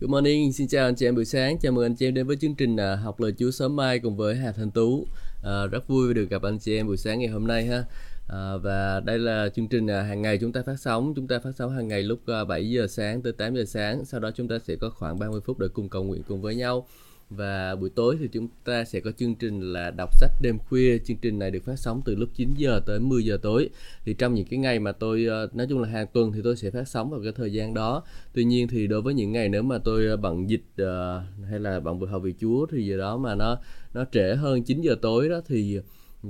Good morning, xin chào anh chị em buổi sáng. Chào mừng anh chị em đến với chương trình à, học lời Chúa sớm mai cùng với Hà Thanh Tú. À, rất vui được gặp anh chị em buổi sáng ngày hôm nay ha. À, và đây là chương trình à, hàng ngày chúng ta phát sóng. Chúng ta phát sóng hàng ngày lúc à, uh, 7 giờ sáng tới 8 giờ sáng. Sau đó chúng ta sẽ có khoảng 30 phút để cùng cầu nguyện cùng với nhau và buổi tối thì chúng ta sẽ có chương trình là đọc sách đêm khuya. Chương trình này được phát sóng từ lúc 9 giờ tới 10 giờ tối. Thì trong những cái ngày mà tôi ờ, nói chung là hàng tuần thì tôi sẽ phát sóng vào cái thời gian đó. Tuy nhiên thì đối với những ngày nếu mà tôi ờ, bận dịch ờ, hay là bận vừa học vì Chúa thì giờ đó mà nó nó trễ hơn 9 giờ tối đó thì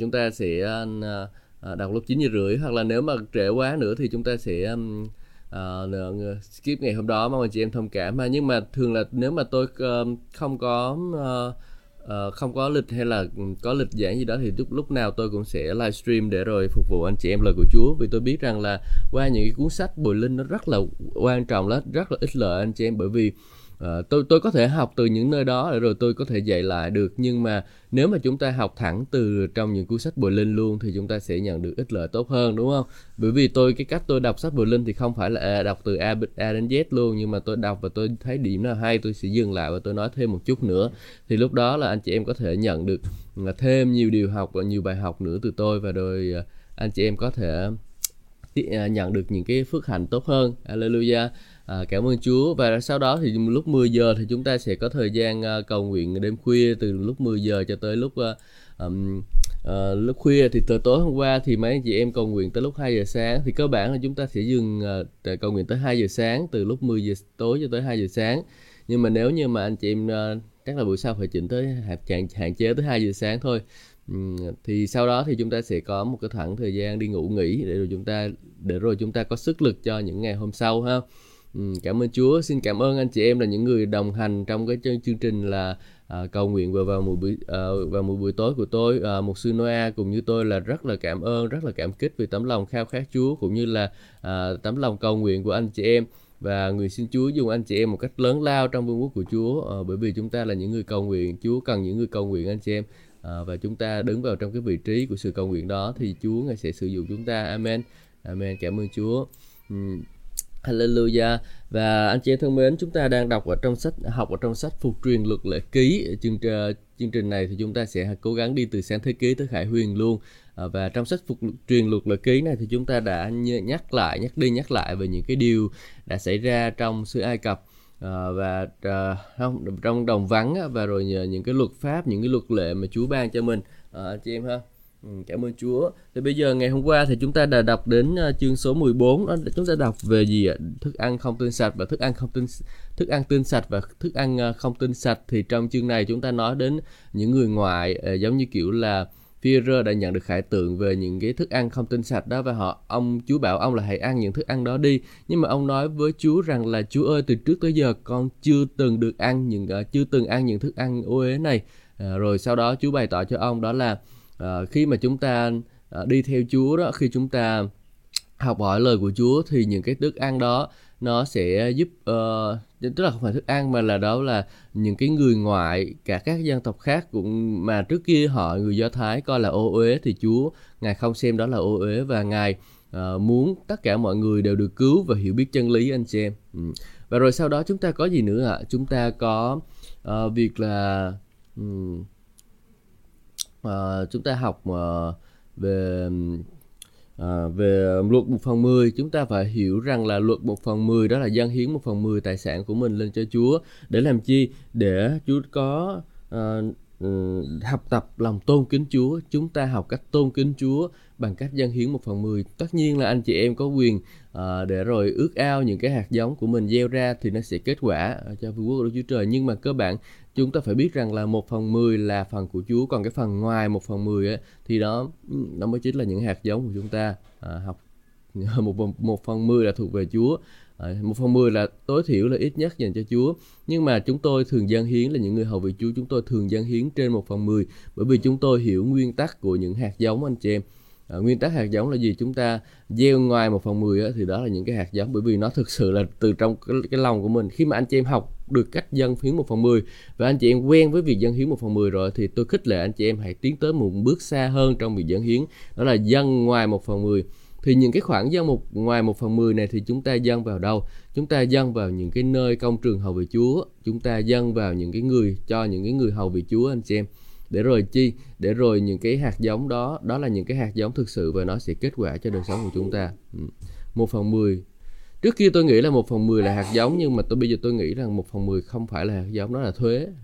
chúng ta sẽ đọc lúc 9 giờ rưỡi. Hoặc là nếu mà trễ quá nữa thì chúng ta sẽ um, uh, skip ngày hôm đó mong anh chị em thông cảm. Mà nhưng mà thường là nếu mà tôi uh, không có uh, uh, không có lịch hay là ừ, có lịch giảng gì đó thì lúc lúc nào tôi cũng sẽ livestream để rồi phục vụ anh chị em lời của Chúa. Vì tôi biết rằng là qua những cái cuốn sách bồi linh nó rất là quan trọng rất rất là ích lợi anh chị em. Bởi vì À, tôi tôi có thể học từ những nơi đó để rồi tôi có thể dạy lại được. Nhưng mà nếu mà chúng ta học thẳng từ trong những cuốn sách bùi linh luôn thì chúng ta sẽ nhận được ích lợi tốt hơn đúng không? Bởi vì tôi cái cách tôi đọc sách bùi linh thì không phải là à, đọc từ a, a đến z luôn. Nhưng mà tôi đọc và tôi thấy điểm nào hay tôi sẽ dừng lại và tôi nói thêm một chút nữa. Thì lúc đó là anh chị em có thể nhận được à, thêm nhiều điều học và nhiều bài học nữa từ tôi. Và rồi à, anh chị em có thể à, nhận được những cái phước hạnh tốt hơn. Hallelujah. À, cảm ơn Chúa. Và sau đó thì lúc 10 giờ thì chúng ta sẽ có thời gian uh, cầu nguyện đêm khuya từ lúc 10 giờ cho tới lúc uh, um, uh, lúc khuya. Thì từ tối hôm qua thì mấy anh chị em cầu nguyện tới lúc 2 giờ sáng. Thì cơ bản là chúng ta sẽ dừng uh, cầu nguyện tới 2 giờ sáng từ lúc 10 giờ tối cho tới 2 giờ sáng. Nhưng mà nếu như mà anh chị em uh, chắc là buổi sau phải chỉnh tới hạn, hạn chế tới 2 giờ sáng thôi. Ừ, thì sau đó thì chúng ta sẽ có một cái khoảng thời gian đi ngủ nghỉ để rồi chúng ta để rồi chúng ta có sức lực cho những ngày hôm sau ha. Ừ, cảm ơn Chúa. Xin cảm ơn anh chị em là những người đồng hành trong cái chương trình là à, cầu nguyện vào vào buổi à, vào một buổi tối của tôi. À, một sư Noa cùng như tôi là rất là cảm ơn, rất là cảm kích vì tấm lòng khao khát Chúa cũng như là à, tấm lòng cầu nguyện của anh chị em. Và người xin Chúa dùng anh chị em một cách lớn lao trong vương quốc của Chúa à, bởi vì chúng ta là những người cầu nguyện. Chúa cần những người cầu nguyện anh chị em à, và chúng ta đứng vào trong cái vị trí của sự cầu nguyện đó thì Chúa ngài sẽ sử dụng chúng ta. Amen. Amen. Cảm ơn Chúa. Uhm Hallelujah. Và anh chị em thân mến chúng ta đang đọc ở trong sách học ở trong sách phục truyền luật lệ ký. Chương chương trình này thì chúng ta sẽ cố gắng đi từ sáng thế ký tới khải huyền luôn. À, và trong sách phục truyền luật lệ ký này thì chúng ta đã nhắc lại nhắc đi nhắc lại về những cái điều đã xảy ra trong xứ Ai Cập. À, và à, không trong đồng vắng và rồi những cái luật pháp những cái luật lệ mà Chúa ban cho mình. À, anh chị em ha. Ừ, cảm ơn Chúa. Thì bây giờ ngày hôm qua thì chúng ta đã đọc đến ờ, chương số 14 đó chúng ta đọc về gì ạ? Thức ăn không tinh sạch và thức ăn không tinh thức ăn tinh sạch và thức ăn ờ, không tinh sạch thì trong chương này chúng ta nói đến những người ngoại ờ, giống như kiểu là Führer đã nhận được khải tượng về những cái thức ăn không tinh sạch đó và họ ông Chúa bảo ông là hãy ăn những thức ăn đó đi nhưng mà ông nói với Chúa rằng là Chúa ơi từ trước tới giờ con chưa từng được ăn những uh, chưa từng ăn những thức ăn ô uế này uh, rồi sau đó Chúa bày tỏ cho ông đó là à, khi mà chúng ta à, đi theo Chúa đó khi chúng ta học hỏi lời của Chúa thì những cái thức ăn đó nó sẽ giúp uh, tức là không phải thức ăn mà là đó là những cái người ngoại cả các dân tộc khác cũng mà trước kia họ người Do Thái coi là ô uế thì Chúa ngài không xem đó là ô uế và ngài uh, muốn tất cả mọi người đều được cứu và hiểu biết chân lý anh chị em ừ. và rồi sau đó chúng ta có gì nữa ạ à? chúng ta có uh, việc là um, uh, chúng ta học uh, về À, về luật 1 phần 10 chúng ta phải hiểu rằng là luật 1 phần 10 đó là dân hiến 1 phần 10 tài sản của mình lên cho Chúa. Để làm chi? Để Chúa có uh, học tập lòng tôn kính Chúa. Chúng ta học cách tôn kính Chúa bằng cách dân hiến 1 phần mười. Tất nhiên là anh chị em có quyền uh, để rồi ước ao những cái hạt giống của mình gieo ra thì nó sẽ kết quả cho vương quốc của Đức Chúa Trời. Nhưng mà cơ bản chúng ta phải biết rằng là một phần mười là phần của Chúa còn cái phần ngoài một phần mười ấy, thì đó nó mới chính là những hạt giống của chúng ta. À, học một một phần mười là thuộc về Chúa. À, một phần mười là tối thiểu là ít nhất dành cho Chúa. Nhưng mà chúng tôi thường dân hiến là những người hầu vị Chúa chúng tôi thường dân hiến trên một phần mười bởi vì chúng tôi hiểu nguyên tắc của những hạt giống anh chị em à, nguyên tắc hạt giống là gì? Chúng ta gieo ngoài một phần mười thì đó là những cái hạt giống bởi vì nó thực sự là từ trong cái, cái lòng của mình. Khi mà anh chị em học được cách dân hiến một phần mười và anh chị em quen với việc dân hiến một phần mười rồi thì tôi khích lệ anh chị em hãy tiến tới một bước xa hơn trong việc dân hiến đó là dân ngoài một phần mười. Thì những cái khoản dâng một ngoài một phần mười này thì chúng ta dâng vào đâu? Chúng ta dâng vào những cái nơi công trường hầu vị Chúa chúng ta dâng vào những cái người cho những cái người hầu vị Chúa anh chị em để rồi chi? Để rồi những cái hạt giống đó đó là những cái hạt giống thực sự và nó sẽ kết quả cho đời sống của chúng ta. Ừ. Một phần mười. Trước kia tôi nghĩ là một phần mười là hạt giống nhưng mà tôi bây giờ tôi nghĩ rằng một phần mười không phải là hạt giống đó là thuế.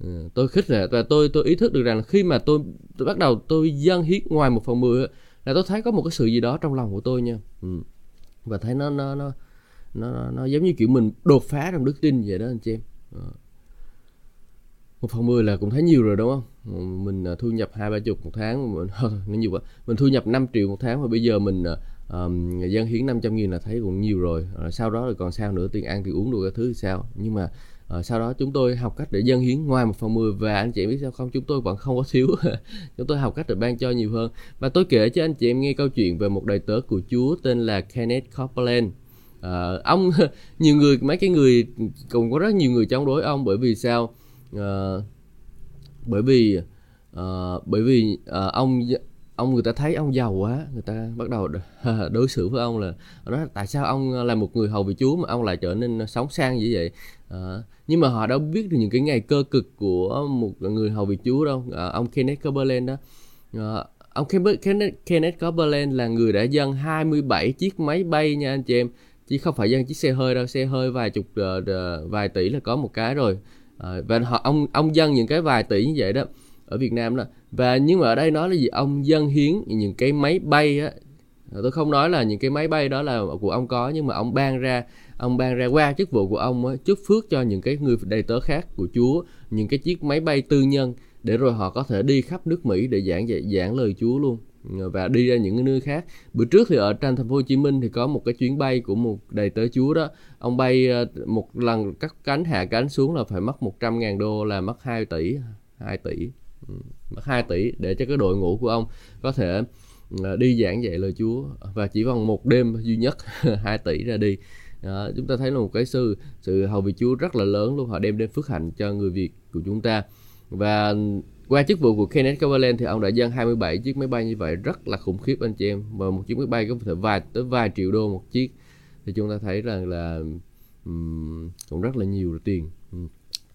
Ừ, tôi khích lệ và tôi tôi ý thức được rằng là khi mà tôi, tôi bắt đầu tôi dâng hiến ngoài một phần mười là tôi thấy có một cái sự gì đó trong lòng của tôi nha. Ừ. và thấy nó nó nó nó nó giống như kiểu mình đột phá trong đức tin vậy đó anh chị em. Ờ một phần mười là cũng thấy nhiều rồi đúng không? Mình à, thu nhập hai ba chục một tháng mình nó nhiều quá. Mình thu nhập 5 triệu một tháng mà bây giờ mình um, dân hiến 500 nghìn là thấy cũng nhiều rồi. À, sau đó là còn sao nữa? Tiền ăn tiền uống đủ cái thứ thì sao? Nhưng mà à, sau đó chúng tôi học cách để dân hiến ngoài một phần mười và anh chị biết sao không? Chúng tôi vẫn không có thiếu. Chúng tôi học cách để ban cho nhiều hơn. Và tôi kể cho anh chị em nghe câu chuyện về một đầy tớ của Chúa tên là Kenneth Copeland. À, ông nhiều người mấy cái người cũng có rất nhiều người chống đối ông bởi vì sao? Uh, bởi vì uh, bởi vì uh, ông ông người ta thấy ông giàu quá người ta bắt đầu đối xử với ông là nói tại sao ông là một người hầu vị chúa mà ông lại trở nên sống sang như vậy? À, nhưng mà họ đâu biết được những cái ngày cơ cực của một người hầu vị chúa đâu. À, ông Kenneth Copeland đó. À, ông Kenneth, Kenneth Copeland là người đã dâng 27 chiếc máy bay nha anh chị em. Chứ không phải dân chiếc xe hơi đâu xe hơi vài chục uh, vài tỷ là có một cái rồi à, và họ ông ông dân những cái vài tỷ như vậy đó ở Việt Nam đó. Và nhưng mà ở đây nói là gì? Ông dân hiến những cái máy bay á. Ờ, tôi không nói là những cái máy bay đó là của ông có nhưng mà ông ban ra ông ban ra qua chức vụ của ông á, chúc phước cho những cái người đầy tớ khác của Chúa những cái chiếc máy bay tư nhân để rồi họ có thể đi khắp nước Mỹ để giảng dạy giảng lời Chúa luôn và đi ra những nơi khác. Bữa trước thì ở trên thành phố Hồ Chí Minh thì có một cái chuyến bay của một đầy tớ Chúa đó. Ông bay ờ, một lần cắt cánh hạ cánh xuống là phải mất 100 ngàn đô là mất 2 tỷ 2 tỷ. Ừ, mất 2 tỷ để cho cái đội ngũ của ông có thể ờ, đi giảng dạy lời Chúa. Và chỉ bằng một đêm duy nhất 2 tỷ ra đi. Đó, chúng ta thấy là một cái sự sự hầu vị Chúa rất là lớn luôn. Họ đem đến phước hạnh cho người Việt của chúng ta. Và qua chức vụ của Kenneth Cavaland thì ông đã dâng 27 chiếc máy bay như vậy. Rất là khủng khiếp anh chị em. Và một chiếc máy bay có thể vài tới vài triệu đô một chiếc. Thì chúng ta thấy rằng là um, cũng rất là nhiều tiền.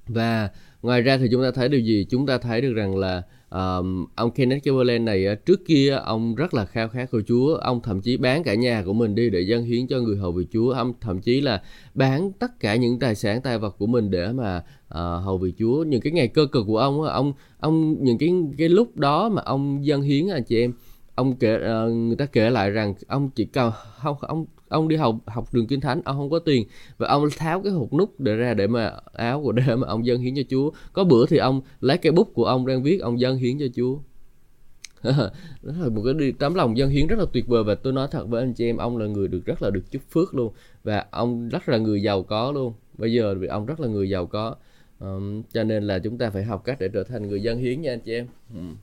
Và ngoài ra thì chúng ta thấy điều gì? Chúng ta thấy được rằng là um, ông Kenneth Chamberlain này ờ, trước kia ông rất là khao khát của Chúa. Ông thậm chí bán cả nhà của mình đi để dâng hiến cho người hầu vị Chúa. Ông thậm chí là bán tất cả những tài sản tài vật của mình để mà uh, hầu vị Chúa. Những cái ngày cơ cực của ông ông ông những cái cái lúc đó mà ông dâng hiến anh chị em ông kể uh, người ta kể lại rằng ông chỉ cần không ông ông đi học học trường kinh thánh ông không có tiền. Và ông tháo cái hộp nút để ra để mà áo của để mà ông dâng hiến cho Chúa. Có bữa thì ông lấy cái bút của ông đang viết ông dâng hiến cho Chúa. Đó là một cái tấm lòng dân hiến rất là tuyệt vời. Và tôi nói thật với anh chị em ông là người được rất là được chúc phước luôn. Và ông rất là người giàu có luôn. Bây giờ vì ông rất là người giàu có. Um, cho nên là chúng ta phải học cách để trở thành người dân hiến nha anh chị em. Um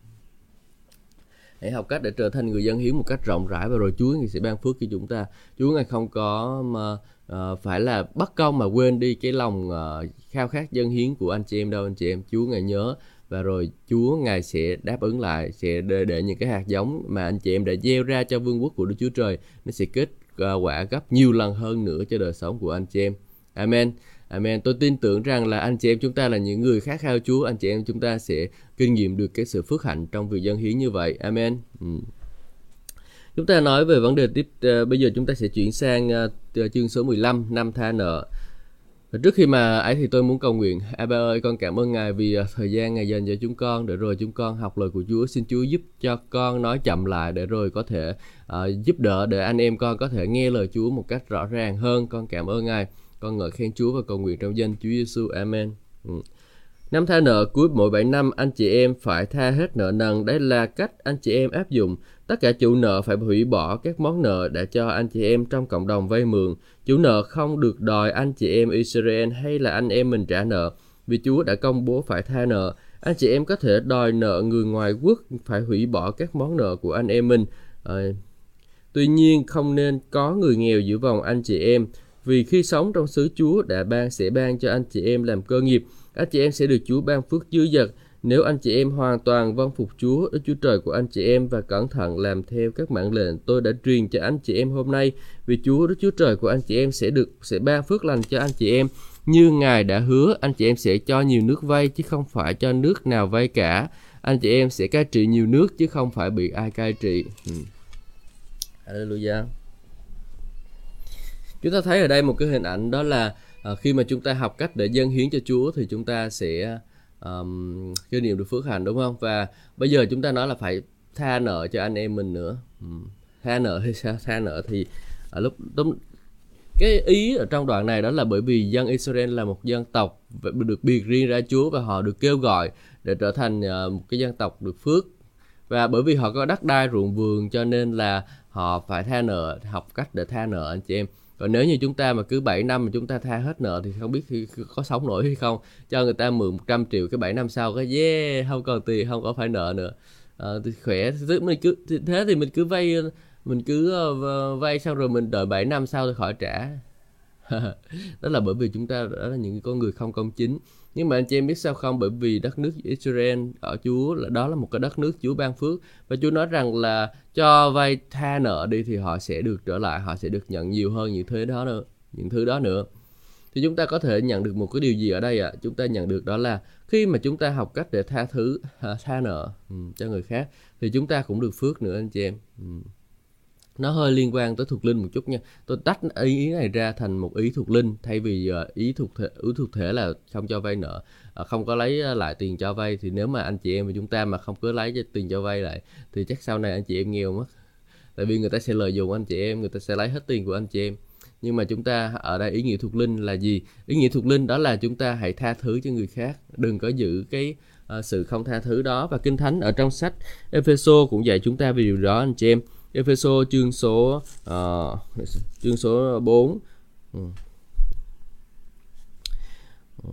hãy học cách để trở thành người dân hiến một cách rộng rãi. Và rồi Chúa ngài sẽ ban phước cho chúng ta. Chúa ngài không có mà uh, phải là bắt công mà quên đi cái lòng uh, khao khát dân hiến của anh chị em đâu anh chị em. Chúa ngài nhớ. Và rồi Chúa ngài sẽ đáp ứng lại sẽ để, để những cái hạt giống mà anh chị em đã gieo ra cho vương quốc của Đức Chúa Trời nó sẽ kết uh, quả gấp nhiều lần hơn nữa cho đời sống của anh chị em. Amen. Amen. Tôi tin tưởng rằng là anh chị em chúng ta là những người khát khao Chúa, anh chị em chúng ta sẽ kinh nghiệm được cái sự phước hạnh trong việc dân hiến như vậy. Amen. Ừ. Chúng ta nói về vấn đề tiếp uh, bây giờ chúng ta sẽ chuyển sang uh, chương số 15 năm tha nợ. Trước khi mà ấy thì tôi muốn cầu nguyện À ba ơi con cảm ơn Ngài vì uh, thời gian Ngài dành cho chúng con để rồi chúng con học lời của Chúa xin Chúa giúp cho con nói chậm lại để rồi có thể uh, giúp đỡ để anh em con có thể nghe lời Chúa một cách rõ ràng hơn con cảm ơn Ngài con ngợi khen Chúa và cầu nguyện trong danh Chúa Giêsu. Amen. Ừ. Năm tha nợ cuối mỗi 7 năm anh chị em phải tha hết nợ nần. Đây là cách anh chị em áp dụng. Tất cả chủ nợ phải hủy bỏ các món nợ đã cho anh chị em trong cộng đồng vay mượn. Chủ nợ không được đòi anh chị em Israel hay là anh em mình trả nợ. Vì Chúa đã công bố phải tha nợ. Anh chị em có thể đòi nợ người ngoài quốc phải hủy bỏ các món nợ của anh em mình. À, tuy nhiên không nên có người nghèo giữa vòng anh chị em vì khi sống trong xứ Chúa đã ban sẽ ban cho anh chị em làm cơ nghiệp, anh chị em sẽ được Chúa ban phước dư dật. nếu anh chị em hoàn toàn vâng phục Chúa, Đức Chúa Trời của anh chị em và cẩn thận làm theo các mạng lệnh tôi đã truyền cho anh chị em hôm nay, vì Chúa Đức Chúa Trời của anh chị em sẽ được sẽ ban phước lành cho anh chị em như Ngài đã hứa, anh chị em sẽ cho nhiều nước vay chứ không phải cho nước nào vay cả. Anh chị em sẽ cai trị nhiều nước chứ không phải bị ai cai trị. Ừ. Hallelujah. Chúng ta thấy ở đây một cái hình ảnh đó là uh, khi mà chúng ta học cách để dâng hiến cho Chúa thì chúng ta sẽ um, kinh nghiệm được phước hạnh đúng không? Và bây giờ chúng ta nói là phải tha nợ cho anh em mình nữa. Um, tha nợ hay sao? Tha nợ thì ở lúc, đúng cái ý ở trong đoạn này đó là bởi vì dân Israel là một dân tộc được biệt riêng ra Chúa và họ được kêu gọi để trở thành uh, một cái dân tộc được phước và bởi vì họ có đất đai ruộng vườn cho nên là họ phải tha nợ học cách để tha nợ anh chị em còn nếu như chúng ta mà cứ 7 năm mà chúng ta tha hết nợ thì không biết khi có sống nổi hay không. Cho người ta mượn 100 triệu cái 7 năm sau cái yeah không còn tiền không có phải nợ nữa. À, thì khỏe. Thì mình cứ thế thì mình cứ vay mình cứ ờ, vay xong rồi mình đợi 7 năm sau thì khỏi trả. Đó là bởi vì chúng ta đó là những con người không công chính nhưng mà anh chị em biết sao không? Bởi vì đất nước Israel, ở Chúa là, đó là một cái đất nước Chúa ban phước. Và Chúa nói rằng là cho vay tha nợ đi thì họ sẽ được trở lại, họ sẽ được nhận nhiều hơn những thứ đó nữa, những thứ đó nữa. Thì chúng ta có thể nhận được một cái điều gì ở đây ạ? À? chúng ta nhận được đó là khi mà chúng ta học cách để tha thứ à, tha nợ ừ, cho người khác thì chúng ta cũng được phước nữa, anh chị em. Ừ nó hơi liên quan tới thuộc linh một chút nha. Tôi tách ý này ra thành một ý thuộc linh thay vì ờ, ý thuộc thể ý thuộc thể là không cho vay nợ. Ờ, không có lấy ờ, lại tiền cho vay thì nếu mà anh chị em và chúng ta mà không cứ lấy tiền cho vay lại thì chắc sau này anh chị em nghèo mất. Tại vì người ta sẽ lợi dụng anh chị em người ta sẽ lấy hết tiền của anh chị em. Nhưng mà chúng ta ở đây ý nghĩa thuộc linh là gì? Ý nghĩa thuộc linh đó là chúng ta hãy tha thứ cho người khác. Đừng có giữ cái uh, sự không tha thứ đó. Và kinh thánh ở trong sách Epheso cũng dạy chúng ta về điều đó anh chị em. Epheso chương số uh, chương số 4 ừ. ừ.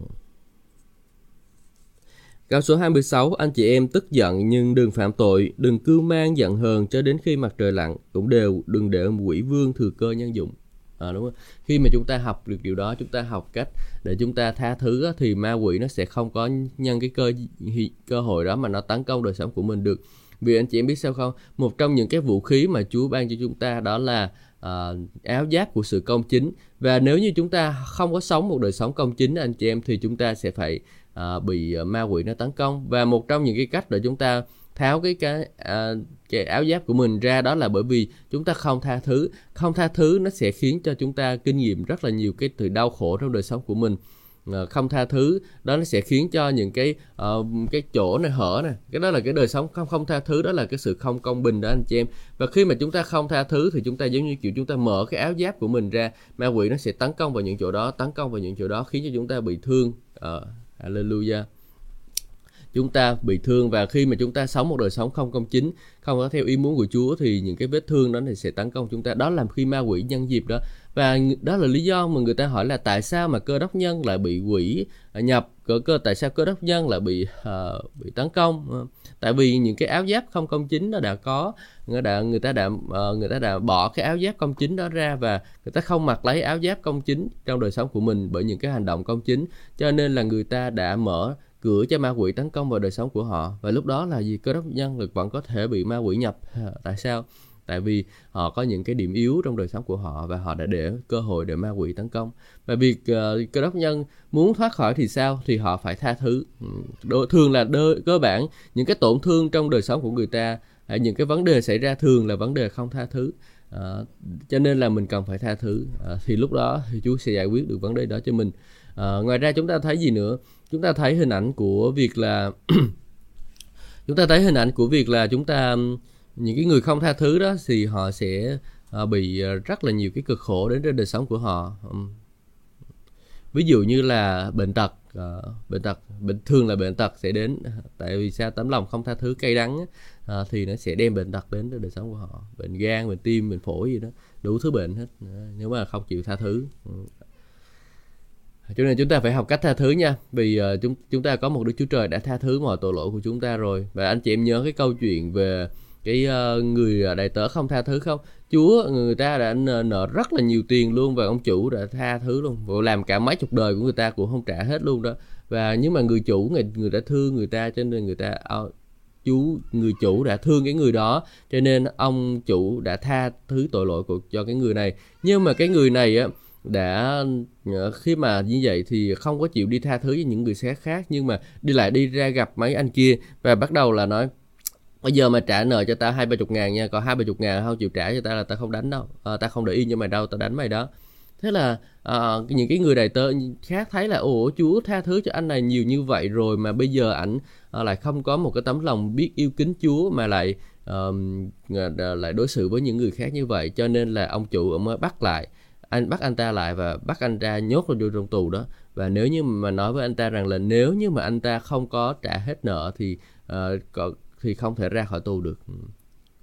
Câu số 26, anh chị em tức giận nhưng đừng phạm tội, đừng cưu mang giận hờn cho đến khi mặt trời lặn, cũng đều đừng để quỷ vương thừa cơ nhân dụng. À, đúng không? Khi mà chúng ta học được điều đó, chúng ta học cách để chúng ta tha thứ thì ma quỷ nó sẽ không có nhân cái cơ cơ hội đó mà nó tấn công đời sống của mình được vì anh chị em biết sao không? Một trong những cái vũ khí mà Chúa ban cho chúng ta đó là uh, áo giáp của sự công chính. Và nếu như chúng ta không có sống một đời sống công chính anh chị em thì chúng ta sẽ phải uh, bị ờ, ma quỷ nó tấn công. Và một trong những cái cách để chúng ta tháo cái cái uh, cái áo giáp của mình ra đó là bởi vì chúng ta không tha thứ. Không tha thứ nó sẽ khiến cho chúng ta kinh nghiệm rất là nhiều cái từ đau khổ trong đời sống của mình. Ờ, không tha thứ đó nó sẽ khiến cho những cái uh, cái chỗ này hở này cái đó là cái đời sống không không tha thứ đó là cái sự không công bình đó anh chị em. Và khi mà chúng ta không tha thứ thì chúng ta giống như kiểu chúng ta mở cái áo giáp của mình ra ma quỷ nó sẽ tấn công vào những chỗ đó tấn công vào những chỗ đó khiến cho chúng ta bị thương. Uh, hallelujah. Chúng ta bị thương và khi mà chúng ta sống một đời sống không công chính không có theo ý muốn của Chúa thì những cái vết thương đó thì sẽ tấn công chúng ta. Đó làm khi ma quỷ nhân dịp đó và đó là lý do mà người ta hỏi là tại sao mà cơ đốc nhân lại bị quỷ à, nhập cơ cơ tại sao cơ đốc nhân lại bị uh, bị tấn công ờ. tại vì những cái áo giáp không công chính nó đã có người đã người ta đã uh, người ta đã bỏ cái áo giáp công chính đó ra và người ta không mặc lấy áo giáp công chính trong đời sống của mình bởi những cái hành động công chính. Cho nên là người ta đã mở cửa cho ma quỷ tấn công vào đời sống của họ. Và lúc đó là gì? Cơ đốc nhân lực vẫn có thể bị ma quỷ nhập tại sao? Tại vì họ có những cái điểm yếu trong đời sống của họ và họ đã để cơ hội để ma quỷ tấn công. Và việc uh, cơ đốc nhân muốn thoát khỏi thì sao? Thì họ phải tha thứ. Ừ, đô, thường là đơ, cơ bản những cái tổn thương trong đời sống của người ta à, những cái vấn đề xảy ra thường là vấn đề không tha thứ. Uh, cho nên là mình cần phải tha thứ. Uh, thì lúc đó thì Chúa sẽ giải quyết được vấn đề đó cho mình. Uh, ngoài ra chúng ta thấy gì nữa? Chúng ta thấy hình ảnh của việc là chúng ta thấy hình ảnh của việc là chúng ta những cái người không tha thứ đó thì họ sẽ uh, bị ờ, rất là nhiều cái cực khổ đến trên đời sống của họ. Um, ví dụ như là bệnh tật uh, bệnh tật bệnh thường là bệnh tật sẽ đến tại vì sao? Tấm lòng không tha thứ cay đắng uh, thì nó sẽ đem bệnh tật đến trên đời sống của họ. Bệnh gan bệnh tim bệnh phổi gì đó đủ thứ bệnh hết. Uh, nếu mà không chịu tha thứ. Uh, cho nên chúng ta phải học cách tha thứ nha. Vì uh, chúng chúng ta có một đức chúa trời đã tha thứ mọi tội lỗi của chúng ta rồi. Và anh chị em nhớ cái câu chuyện về cái uh, người ờ, đại tớ không tha thứ không? Chúa người ta đã nợ rất là nhiều tiền luôn và ông chủ đã tha thứ luôn. Và làm cả mấy chục đời của người ta cũng không trả hết luôn đó. Và nhưng mà người chủ người người đã thương người ta cho nên người ta uh, chú người chủ đã thương cái người đó. Cho nên ông chủ đã tha thứ tội lỗi của cho cái người này. Nhưng mà cái người này á đã khi mà như vậy thì không có chịu đi tha thứ với những người khác khác. Nhưng mà đi lại đi ra gặp mấy anh kia và bắt đầu là nói bây giờ mà trả nợ cho tao hai ba chục ngàn nha còn hai ba chục ngàn không chịu trả cho tao là tao không đánh đâu. À, tao không để yên cho mày đâu tao đánh mày đó. Thế là à, những cái người đại tơ khác thấy là ủa chúa tha thứ cho anh này nhiều như vậy rồi mà bây giờ ảnh à, lại không có một cái tấm lòng biết yêu kính chúa mà lại à, lại đối xử với những người khác như vậy. Cho nên là ông chủ mới bắt lại anh bắt anh ta lại và bắt anh ta nhốt vào vô trong tù đó. Và nếu như mà nói với anh ta rằng là nếu như mà anh ta không có trả hết nợ thì uh, thì không thể ra khỏi tù được. Ừ.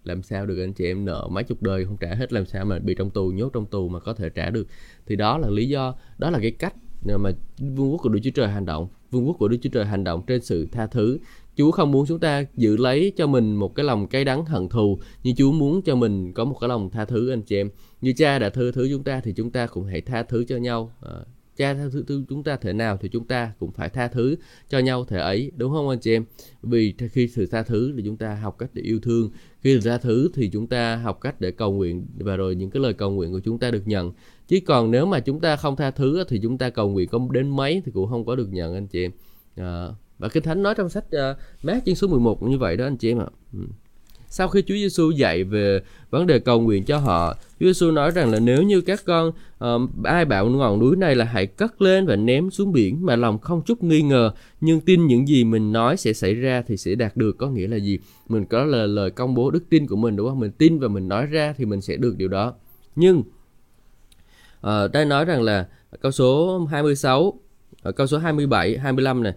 Làm sao được anh chị em nợ mấy chục đời không trả hết làm sao mà bị trong tù nhốt trong tù mà có thể trả được? Thì đó là lý do đó là cái cách mà vương quốc của Đức Chúa Trời hành động. Vương quốc của Đức Chúa Trời hành động trên sự tha thứ. Chúa không muốn chúng ta giữ lấy cho mình một cái lòng cay đắng hận thù nhưng Chúa muốn cho mình có một cái lòng tha thứ anh chị em. Như cha đã thứ thứ chúng ta thì chúng ta cũng hãy tha thứ cho nhau. À, cha tha thứ, thứ chúng ta thể nào thì chúng ta cũng phải tha thứ cho nhau thể ấy đúng không anh chị em vì khi sự tha thứ thì chúng ta học cách để yêu thương khi tha thứ thì chúng ta học cách để cầu nguyện và rồi những cái lời cầu nguyện của chúng ta được nhận chứ còn nếu mà chúng ta không tha thứ thì chúng ta cầu nguyện có đến mấy thì cũng không có được nhận anh chị em à, và Kinh Thánh nói trong sách uh, Mát chương số 11 như vậy đó anh chị em ạ. Ừ. Sau khi Chúa Giêsu dạy về vấn đề cầu nguyện cho họ, Chúa Giêsu nói rằng là nếu như các con uh, ai bảo ngọn núi này là hãy cất lên và ném xuống biển mà lòng không chút nghi ngờ, nhưng tin những gì mình nói sẽ xảy ra thì sẽ đạt được có nghĩa là gì? Mình có là lời công bố đức tin của mình đúng không? Mình tin và mình nói ra thì mình sẽ được điều đó. Nhưng uh, đây nói rằng là câu số 26 ở ờ, câu số 27, 25 này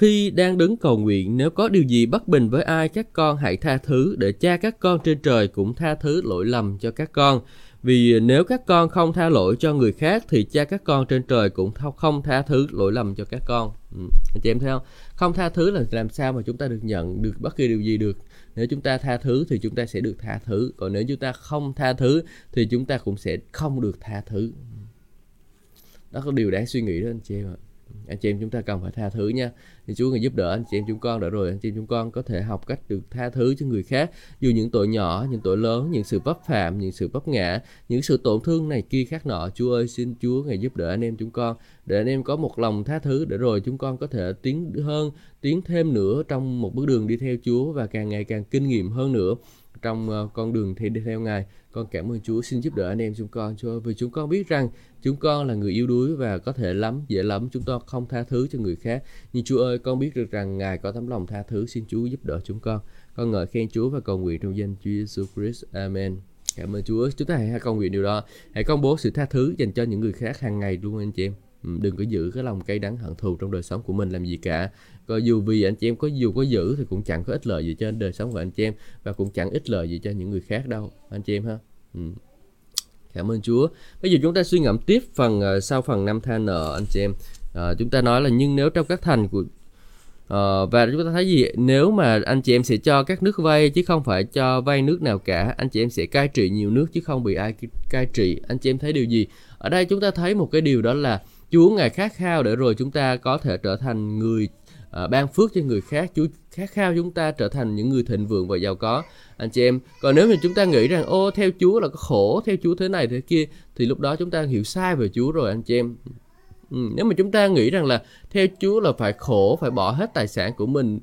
khi đang đứng cầu nguyện, nếu có điều gì bất bình với ai, các con hãy tha thứ để cha các con trên trời cũng tha thứ lỗi lầm cho các con. Vì nếu các con không tha lỗi cho người khác thì cha các con trên trời cũng không tha thứ lỗi lầm cho các con. Ừ. Anh chị em thấy không? Không tha thứ là làm sao mà chúng ta được nhận được bất kỳ điều gì được. Nếu chúng ta tha thứ thì chúng ta sẽ được tha thứ. Còn nếu chúng ta không tha thứ thì chúng ta cũng sẽ không được tha thứ. Ừ. Đó là điều đáng suy nghĩ đó anh chị em ạ anh chị em chúng ta cần phải tha thứ nha thì Chúa người giúp đỡ anh chị em chúng con đã rồi, anh chị em chúng con có thể học cách được tha thứ cho người khác dù những tội nhỏ, những tội lớn, những sự vấp phạm, những sự vấp ngã, những sự tổn thương này kia khác nọ, Chúa ơi, xin Chúa ngày giúp đỡ anh em chúng con, để anh em có một lòng tha thứ, để rồi chúng con có thể tiến hơn, tiến thêm nữa trong một bước đường đi theo Chúa và càng ngày càng kinh nghiệm hơn nữa trong ờ, con đường thì đi theo Ngài. Con cảm ơn Chúa xin giúp đỡ anh em chúng con Chúa vì chúng con biết rằng chúng con là người yếu đuối và có thể lắm dễ lắm chúng con không tha thứ cho người khác. Nhưng Chúa ơi, con biết được rằng Ngài có tấm lòng tha thứ xin Chúa giúp đỡ chúng con. Con ngợi khen Chúa và cầu nguyện trong danh Chúa Jesus Christ. Amen. Cảm ơn Chúa. Chúng ta hãy cầu nguyện điều đó. Hãy công bố sự tha thứ dành cho những người khác hàng ngày luôn anh chị em. Ừ, đừng có giữ cái lòng cay đắng hận thù trong đời sống của mình làm gì cả và dù vì anh chị em có dù có giữ thì cũng chẳng có ích lợi gì cho đời sống của anh chị em và cũng chẳng ích lợi gì cho những người khác đâu anh chị em ha? Ừ. cảm ơn Chúa. Bây giờ chúng ta suy ngẫm tiếp phần uh, sau phần năm tha nợ anh chị em. Uh, chúng ta nói là nhưng nếu trong các thành của Uh, và chúng ta thấy gì? Nếu mà anh chị em sẽ cho các nước vay chứ không phải cho vay nước nào cả anh chị em sẽ cai trị nhiều nước chứ không bị ai cai trị. Anh chị em thấy điều gì? Ở đây chúng ta thấy một cái điều đó là Chúa ngài khát khao để rồi chúng ta có thể trở thành người uh, ban phước cho người khác Chúa khát khao chúng ta trở thành những người thịnh vượng và giàu có. Anh chị em còn nếu mà chúng ta nghĩ rằng ô theo Chúa là có khổ theo Chúa thế này thế kia thì lúc đó chúng ta hiểu sai về Chúa rồi anh chị em. Ừ, nếu mà chúng ta nghĩ rằng là theo Chúa là phải khổ phải bỏ hết tài sản của mình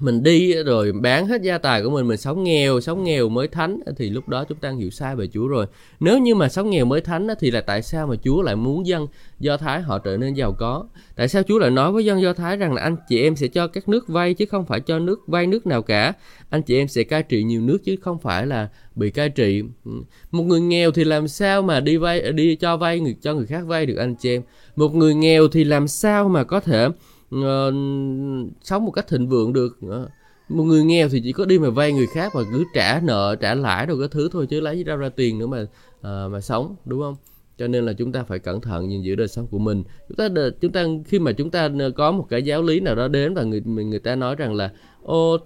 mình đi rồi bán hết gia tài của mình mình sống nghèo sống nghèo mới thánh, thì lúc đó chúng ta hiểu sai về Chúa rồi. Nếu như mà sống nghèo mới thánh thì là tại sao mà Chúa lại muốn dân Do Thái họ trở nên giàu có? Tại sao Chúa lại nói với dân Do Thái rằng là anh chị em sẽ cho các nước vay chứ không phải cho nước, vay nước nào cả? Anh chị em sẽ cai trị nhiều nước chứ không phải là bị cai trị. Một người nghèo thì làm sao mà đi vay, đi cho vay người, cho người khác vay được anh chị em? Một người nghèo thì làm sao mà có thể uh, sống một cách thịnh vượng được. Uh, một người nghèo thì chỉ có đi mà vay người khác mà cứ trả nợ trả lãi rồi cái thứ thôi chứ lấy đâu ra tiền nữa mà uh, mà sống đúng không? Cho nên là chúng ta phải cẩn thận nhìn giữ đời sống của mình. Chúng ta chúng ta khi mà chúng ta có một cái giáo lý nào đó đến và người người ta nói rằng là ô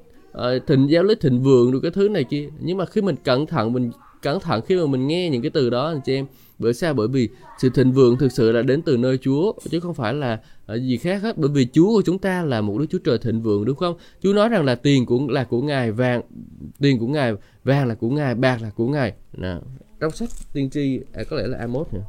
thịnh giáo lý thịnh vượng được cái thứ này kia. Nhưng mà khi mình cẩn thận mình cẩn thận khi mà mình nghe những cái từ đó anh chị em bởi sao? Bởi vì sự thịnh vượng thực sự là đến từ nơi Chúa chứ không phải là ờ, gì khác hết. Bởi vì Chúa của chúng ta là một Đức Chúa Trời thịnh vượng đúng không? Chúa nói rằng là tiền cũng là của Ngài vàng tiền của Ngài vàng là của Ngài bạc là của Ngài. Nào trong sách tiên tri à, có lẽ là Amos nữa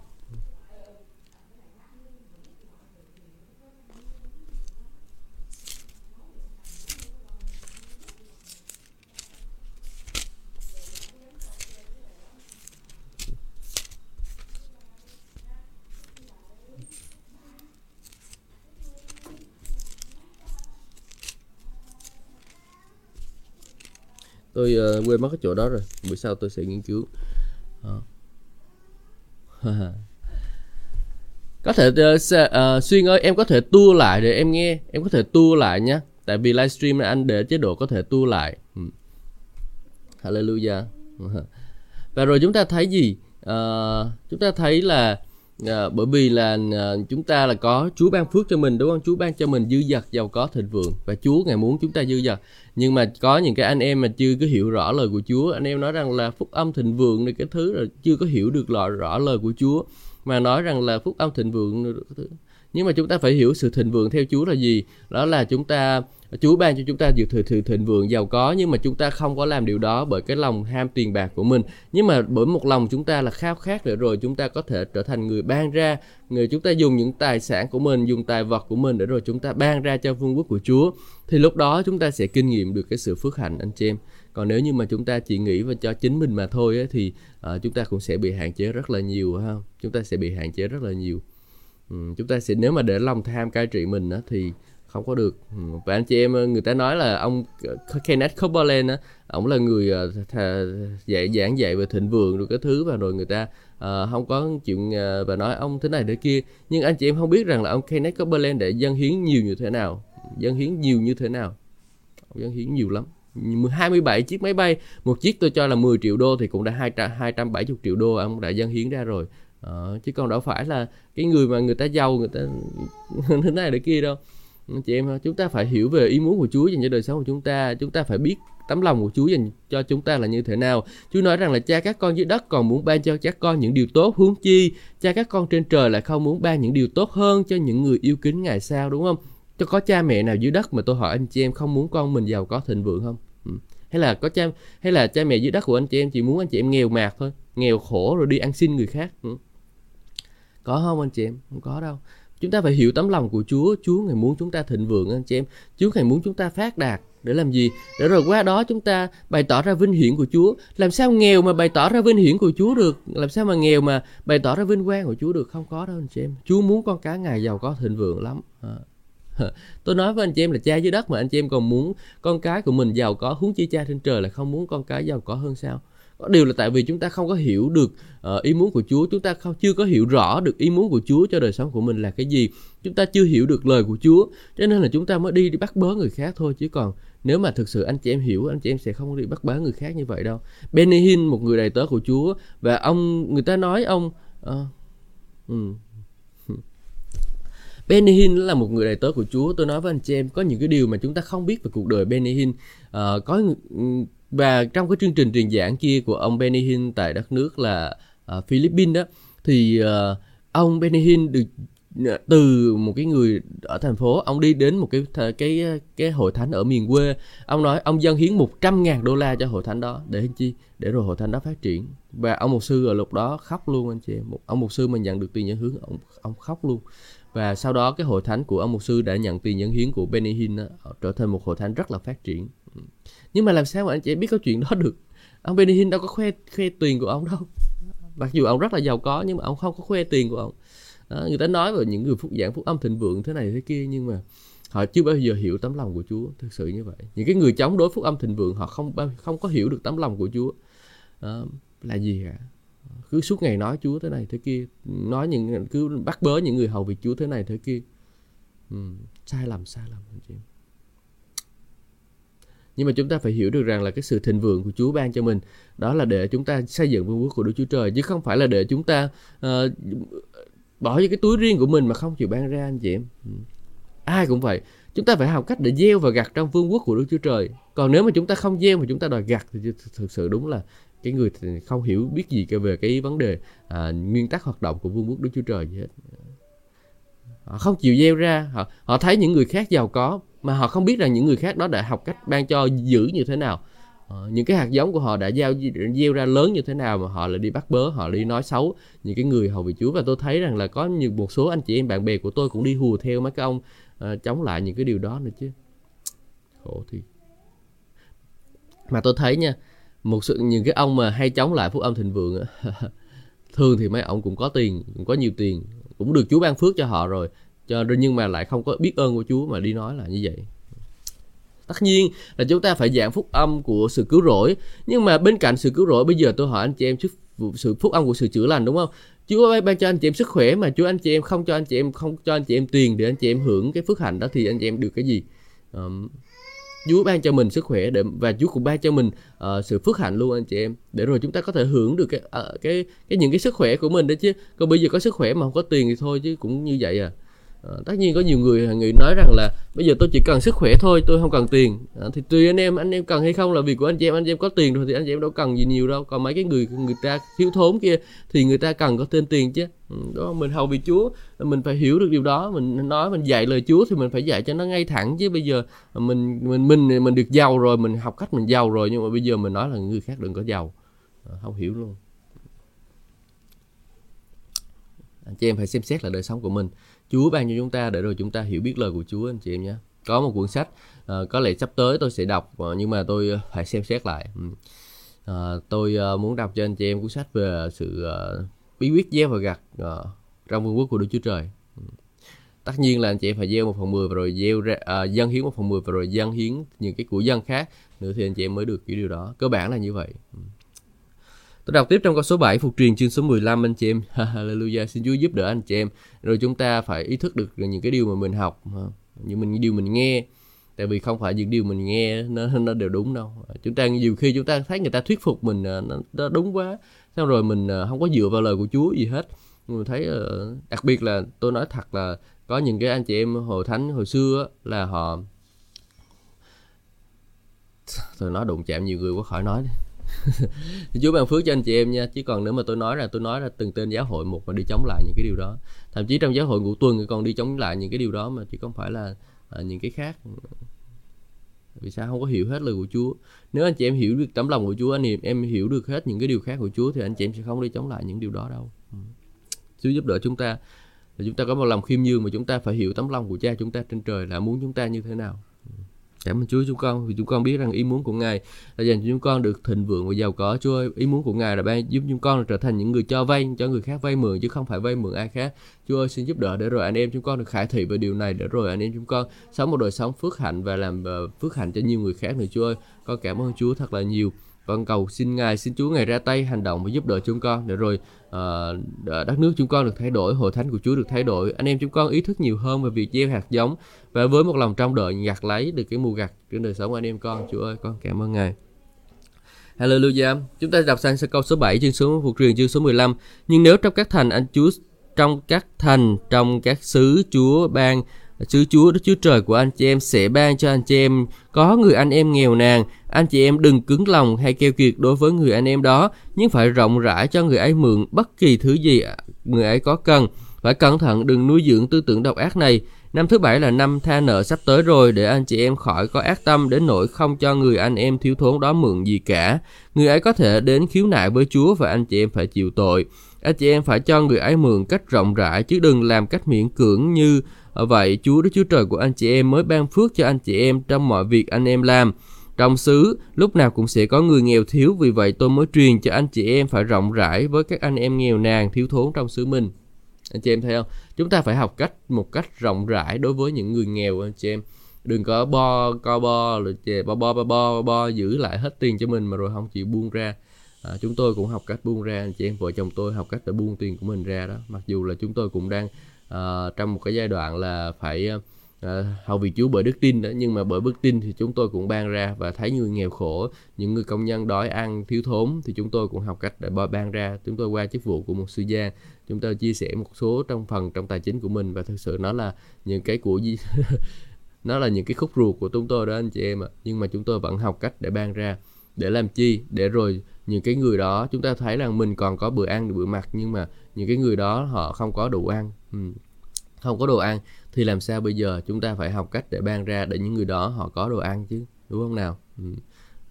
tôi uh, quên mất cái chỗ đó rồi. Buổi sau tôi sẽ nghiên cứu. Ờ. Có thể uh, uh, xuyên ơi em có thể tua lại để em nghe. Em có thể tua lại nhé tại vì livestream này anh để chế độ có thể tua lại. Ừ. hallelujah. Và rồi chúng ta thấy gì? Uh, chúng ta thấy là À, bởi vì là à, chúng ta là có Chúa ban phước cho mình đúng không? Chúa ban cho mình dư dật giàu có thịnh vượng và Chúa ngài muốn chúng ta dư dật. Nhưng mà có những cái anh em mà chưa có hiểu rõ lời của Chúa, anh em nói rằng là phúc âm thịnh vượng này cái thứ là chưa có hiểu được rõ, rõ lời của Chúa mà nói rằng là phúc âm thịnh vượng cái thứ nhưng mà chúng ta phải hiểu sự thịnh vượng theo Chúa là gì đó là chúng ta Chúa ban cho chúng ta nhiều thừa thịnh, thịnh vượng giàu có nhưng mà chúng ta không có làm điều đó bởi cái lòng ham tiền bạc của mình nhưng mà bởi một lòng chúng ta là khao khát để rồi chúng ta có thể trở thành người ban ra người chúng ta dùng những tài sản của mình dùng tài vật của mình để rồi chúng ta ban ra cho vương quốc của Chúa thì lúc đó chúng ta sẽ kinh nghiệm được cái sự phước hạnh anh chị em còn nếu như mà chúng ta chỉ nghĩ và cho chính mình mà thôi ấy, thì uh, chúng ta cũng sẽ bị hạn chế rất là nhiều ha chúng ta sẽ bị hạn chế rất là nhiều Ừ, chúng ta sẽ nếu mà để lòng tham cai trị mình á, thì không có được. Ừ, và anh chị em ờ, người ta nói là ông Kenneth Copeland á ông là người ờ, thà, dạy giảng dạy về thịnh vượng rồi cái thứ và rồi người ta uh, không có chuyện uh, và nói ông thế này thế kia. Nhưng anh chị em không biết rằng là ông Kenneth Copeland để dân hiến nhiều như thế nào dân hiến nhiều như thế nào. Ông dân hiến nhiều lắm. 27 chiếc máy bay một chiếc tôi cho là 10 triệu đô thì cũng đã 270 triệu đô ông đã dân hiến ra rồi ờ, chứ còn đâu phải là cái người mà người ta giàu người ta thế này để kia đâu. Chị em chúng ta phải hiểu về ý muốn của Chúa dành cho đời sống của chúng ta. Chúng ta phải biết tấm lòng của Chúa dành cho chúng ta là như thế nào. Chúa nói rằng là cha các con dưới đất còn muốn ban cho các con những điều tốt huống chi cha các con trên trời lại không muốn ban những điều tốt hơn cho những người yêu kính ngài sao đúng không? Cho có cha mẹ nào dưới đất mà tôi hỏi anh chị em không muốn con mình giàu có thịnh vượng không? Ừ. hay là có cha hay là cha mẹ dưới đất của anh chị em chỉ muốn anh chị em nghèo mạt thôi nghèo khổ rồi đi ăn xin người khác ừ có không anh chị em? Không có đâu. Chúng ta phải hiểu tấm lòng của Chúa. Chúa ngày muốn chúng ta thịnh vượng, anh chị em. Chúa ngày muốn chúng ta phát đạt. Để làm gì? Để rồi qua đó chúng ta bày tỏ ra vinh hiển của Chúa. Làm sao nghèo mà bày tỏ ra vinh hiển của Chúa được? Làm sao mà nghèo mà bày tỏ ra vinh quang của Chúa được? Không có đâu, anh chị em. Chúa muốn con cái ngài giàu có, thịnh vượng lắm. À. tôi nói với anh chị em là cha dưới đất mà anh chị em còn muốn con cái của mình giàu có, huống chi cha trên trời là không muốn con cái giàu có hơn sao? Điều là tại vì chúng ta không có hiểu được uh, ý muốn của Chúa chúng ta không chưa có hiểu rõ được ý muốn của Chúa cho đời sống của mình là cái gì chúng ta chưa hiểu được lời của Chúa cho nên là chúng ta mới đi đi bắt bớ người khác thôi chứ còn nếu mà thực sự anh chị em hiểu anh chị em sẽ không đi bắt bớ người khác như vậy đâu Benny Hinn một người đầy tớ của Chúa và ông người ta nói ông ờ, uh, um, Benny Hinn là một người đầy tớ của Chúa. Tôi nói với anh chị em có những cái điều mà chúng ta không biết về cuộc đời Benny Hinn. À, ờ, có và trong cái chương trình truyền giảng kia của ông Benny Hinn tại đất nước là uh, Philippines đó thì uh, ông Benny Hinn được ờ, từ một cái người ở thành phố ông đi đến một cái cái cái hội thánh ở miền quê. Ông nói ông dân hiến 100 ngàn đô la cho hội thánh đó để chi? Để rồi hội thánh đó phát triển. Và ông mục sư ở lúc đó khóc luôn anh chị một ông mục sư mà nhận được tiền nhân hướng ông ông khóc luôn. Và sau đó cái hội thánh của ông mục sư đã nhận tiền nhân hiến của Benny Hinn đó, trở thành một hội thánh rất là phát triển. Ừ nhưng mà làm sao mà anh chị biết có chuyện đó được? Ông Benny Hinn đâu có khoe khoe tiền của ông đâu. Mặc dù ông rất là giàu có nhưng mà ông không có khoe tiền của ông. Đó, người ta nói về những người phúc giảng phúc âm thịnh vượng thế này thế kia nhưng mà họ chưa bao giờ hiểu tấm lòng của Chúa. Thực sự như vậy. Những cái người chống đối phúc âm thịnh vượng họ không không có hiểu được tấm lòng của Chúa. Đó, là gì cả cứ suốt ngày nói Chúa thế này thế kia nói những cứ bắt bớ những người hầu việc Chúa thế này thế kia. Ừ, sai lầm sai lầm anh chị nhưng mà chúng ta phải hiểu được rằng là cái sự thịnh vượng của Chúa ban cho mình đó là để chúng ta xây dựng vương quốc của Đức Chúa Trời. Chứ không phải là để chúng ta uh, bỏ vào cái túi riêng của mình mà không chịu ban ra anh chị em. Ừ. Ai cũng vậy. Chúng ta phải học cách để gieo và gặt trong vương quốc của Đức Chúa Trời. Còn nếu mà chúng ta không gieo mà chúng ta đòi gặt thì thực sự đúng là cái người không hiểu biết gì về cái vấn đề à, nguyên tắc hoạt động của vương quốc Đức Chúa Trời gì hết. Họ không chịu gieo ra. Họ họ thấy những người khác giàu có mà họ không biết rằng những người khác đó đã học cách ban cho giữ như thế nào. Ờ, những cái hạt giống của họ đã gieo gieo ra lớn như thế nào mà họ lại đi bắt bớ họ đi nói xấu. Những cái người hầu vị Chúa và tôi thấy rằng là có nhiều một số anh chị em bạn bè của tôi cũng đi hùa theo mấy cái ông uh, chống lại những cái điều đó nữa chứ. Khổ thì. Mà tôi thấy nha một sự những cái ông mà hay chống lại phúc âm thịnh vượng thường thì mấy ông cũng có tiền cũng có nhiều tiền cũng được Chúa ban phước cho họ rồi cho nhưng mà lại không có biết ơn của Chúa mà đi nói là như vậy. Tất nhiên là chúng ta phải giảng phúc âm của sự cứu rỗi. Nhưng mà bên cạnh sự cứu rỗi bây giờ tôi hỏi anh chị em trước sự phúc âm của sự chữa lành đúng không? Chúa ban cho anh chị em sức khỏe mà Chúa anh chị em không cho anh chị em không cho anh chị em tiền để anh chị em hưởng cái phước hạnh đó thì anh chị em được cái gì? Um, Chúa ban cho mình sức khỏe để và Chúa cũng ban cho mình uh, sự phước hạnh luôn anh chị em. Để rồi chúng ta có thể hưởng được cái uh, cái cái những cái sức khỏe của mình đó chứ. Còn bây giờ có sức khỏe mà không có tiền thì thôi chứ cũng như vậy à. À, tất nhiên có nhiều người à, người nói rằng là bây giờ tôi chỉ cần sức khỏe thôi tôi không cần tiền. À, thì tùy anh em anh em cần hay không là việc của anh chị em anh chị em có tiền rồi thì anh chị em đâu cần gì nhiều đâu. Còn mấy cái người người ta thiếu thốn kia thì người ta cần có tên tiền chứ. Ừ, đó mình hầu vì Chúa mình phải hiểu được điều đó. Mình nói mình dạy lời Chúa thì mình phải dạy cho nó ngay thẳng chứ. Bây giờ mình mình mình mình được giàu rồi mình học cách mình giàu rồi nhưng mà bây giờ mình nói là người khác đừng có giàu. À, không hiểu luôn. Anh chị em phải xem xét là đời sống của mình. Chúa ban cho chúng ta để rồi chúng ta hiểu biết lời của Chúa anh chị em nhé. Có một cuốn sách uh, có lẽ sắp tới tôi sẽ đọc uh, nhưng mà tôi ờ, phải xem xét lại. Uh, tôi uh, muốn đọc cho anh chị em cuốn sách về sự uh, bí quyết gieo và gặt uh, trong vương quốc của Đức Chúa Trời. Ừ. Tất nhiên là anh chị em phải gieo một phần mười và rồi gieo ra uh, dân hiến một phần mười và rồi dân hiến những cái của dân khác nữa thì anh chị em mới được cái điều đó. Cơ bản là như vậy. Ừ. Tôi đọc tiếp trong câu số 7 phục truyền chương số 15 anh chị em. Hallelujah, xin Chúa giúp đỡ anh chị em. Rồi chúng ta phải ý thức được những cái điều mà mình học, những mình điều mình nghe. Tại vì không phải những điều mình nghe nó nó đều đúng đâu. Chúng ta nhiều khi chúng ta thấy người ta thuyết phục mình à, nó, nó đúng quá, xong rồi mình à, không có dựa vào lời của Chúa gì hết. Mình thấy ờ, đặc biệt là tôi nói thật là có những cái anh chị em hồi thánh hồi xưa là họ tôi nói đụng chạm nhiều người quá khỏi nói đi Chúa ban phước cho anh chị em nha. Chứ còn nếu mà tôi nói là tôi nói là từng tên giáo hội một mà đi chống lại những cái điều đó. Thậm chí trong giáo hội ngũ tuần còn đi chống lại những cái điều đó mà chứ không phải là à, những cái khác. Vì sao? Không có hiểu hết lời của Chúa. Nếu anh chị em hiểu được tấm lòng của Chúa anh em em hiểu được hết những cái điều khác của Chúa thì anh chị em sẽ không đi chống lại những điều đó đâu. Ừ. Chúa giúp đỡ chúng ta. Là chúng ta có một lòng khiêm nhường mà chúng ta phải hiểu tấm lòng của Cha chúng ta trên trời là muốn chúng ta như thế nào. Cảm ơn Chúa chúng con vì chúng con biết rằng ý muốn của Ngài là dành cho chúng con được thịnh vượng và giàu có. Chúa ơi, ý muốn của Ngài là ban giúp chúng con trở thành những người cho vay cho người khác vay mượn chứ không phải vay mượn ai khác. Chúa ơi, xin giúp đỡ để rồi anh em chúng con được khải thị về điều này để rồi anh em chúng con sống một đời sống phước hạnh và làm ờ, phước hạnh cho nhiều người khác nữa Chúa ơi. Con cảm ơn Chúa thật là nhiều con cầu xin ngài xin chúa ngài ra tay hành động và giúp đỡ chúng con để rồi uh, đất nước chúng con được thay đổi hội thánh của chúa được thay đổi anh em chúng con ý thức nhiều hơn về việc gieo hạt giống và với một lòng trong đợi gặt lấy được cái mùa gặt trên đời sống của anh em con chúa ơi con cảm ơn ngài Hallelujah. Chúng ta đọc sang câu số 7 chương số phục truyền chương số 15. Nhưng nếu trong các thành anh Chúa trong các thành trong các xứ Chúa ban Sứ Chúa Đức Chúa Trời của anh chị em sẽ ban cho anh chị em có người anh em nghèo nàn. Anh chị em đừng cứng lòng hay keo kiệt đối với người anh em đó, nhưng phải rộng rãi cho người ấy mượn bất kỳ thứ gì người ấy có cần. Phải cẩn thận đừng nuôi dưỡng tư tưởng độc ác này. Năm thứ bảy là năm tha nợ sắp tới rồi để anh chị em khỏi có ác tâm đến nỗi không cho người anh em thiếu thốn đó mượn gì cả. Người ấy có thể đến khiếu nại với Chúa và anh chị em phải chịu tội. Anh chị em phải cho người ấy mượn cách rộng rãi chứ đừng làm cách miễn cưỡng như Vậy Chúa Đức Chúa Trời của anh chị em mới ban phước cho anh chị em trong mọi việc anh em làm. Trong xứ, lúc nào cũng sẽ có người nghèo thiếu, vì vậy tôi mới truyền cho anh chị em phải rộng rãi với các anh em nghèo nàn, thiếu thốn trong xứ mình. Anh chị em thấy không? Chúng ta phải học cách một cách rộng rãi đối với những người nghèo anh chị em. Đừng có bo, co bo, rồi chè, bo, bo, bo, bo, bo, giữ lại hết tiền cho mình mà rồi không chịu buông ra. À, chúng tôi cũng học cách buông ra anh chị em vợ chồng tôi học cách để buông tiền của mình ra đó mặc dù là chúng tôi cũng đang uh, trong một cái giai đoạn là phải uh, hầu việc Chúa bởi đức tin đó. Nhưng mà bởi đức tin thì chúng tôi cũng ban ra và thấy người nghèo khổ những người công nhân đói ăn thiếu thốn thì chúng tôi cũng học cách để ban ra. Chúng tôi qua chức vụ của một sư gia chúng tôi chia sẻ một số trong phần trong tài chính của mình và thực sự nó là những cái của gì nó là những cái khúc ruột của chúng tôi đó anh chị em ạ. Nhưng mà chúng tôi vẫn học cách để ban ra để làm chi để rồi những cái người đó chúng ta thấy là mình còn có bữa ăn bữa mặc nhưng mà những cái người đó họ không có đủ ăn. Ừ. không có đồ ăn thì làm sao bây giờ chúng ta phải học cách để ban ra để những người đó họ có đồ ăn chứ đúng không nào? Ừ.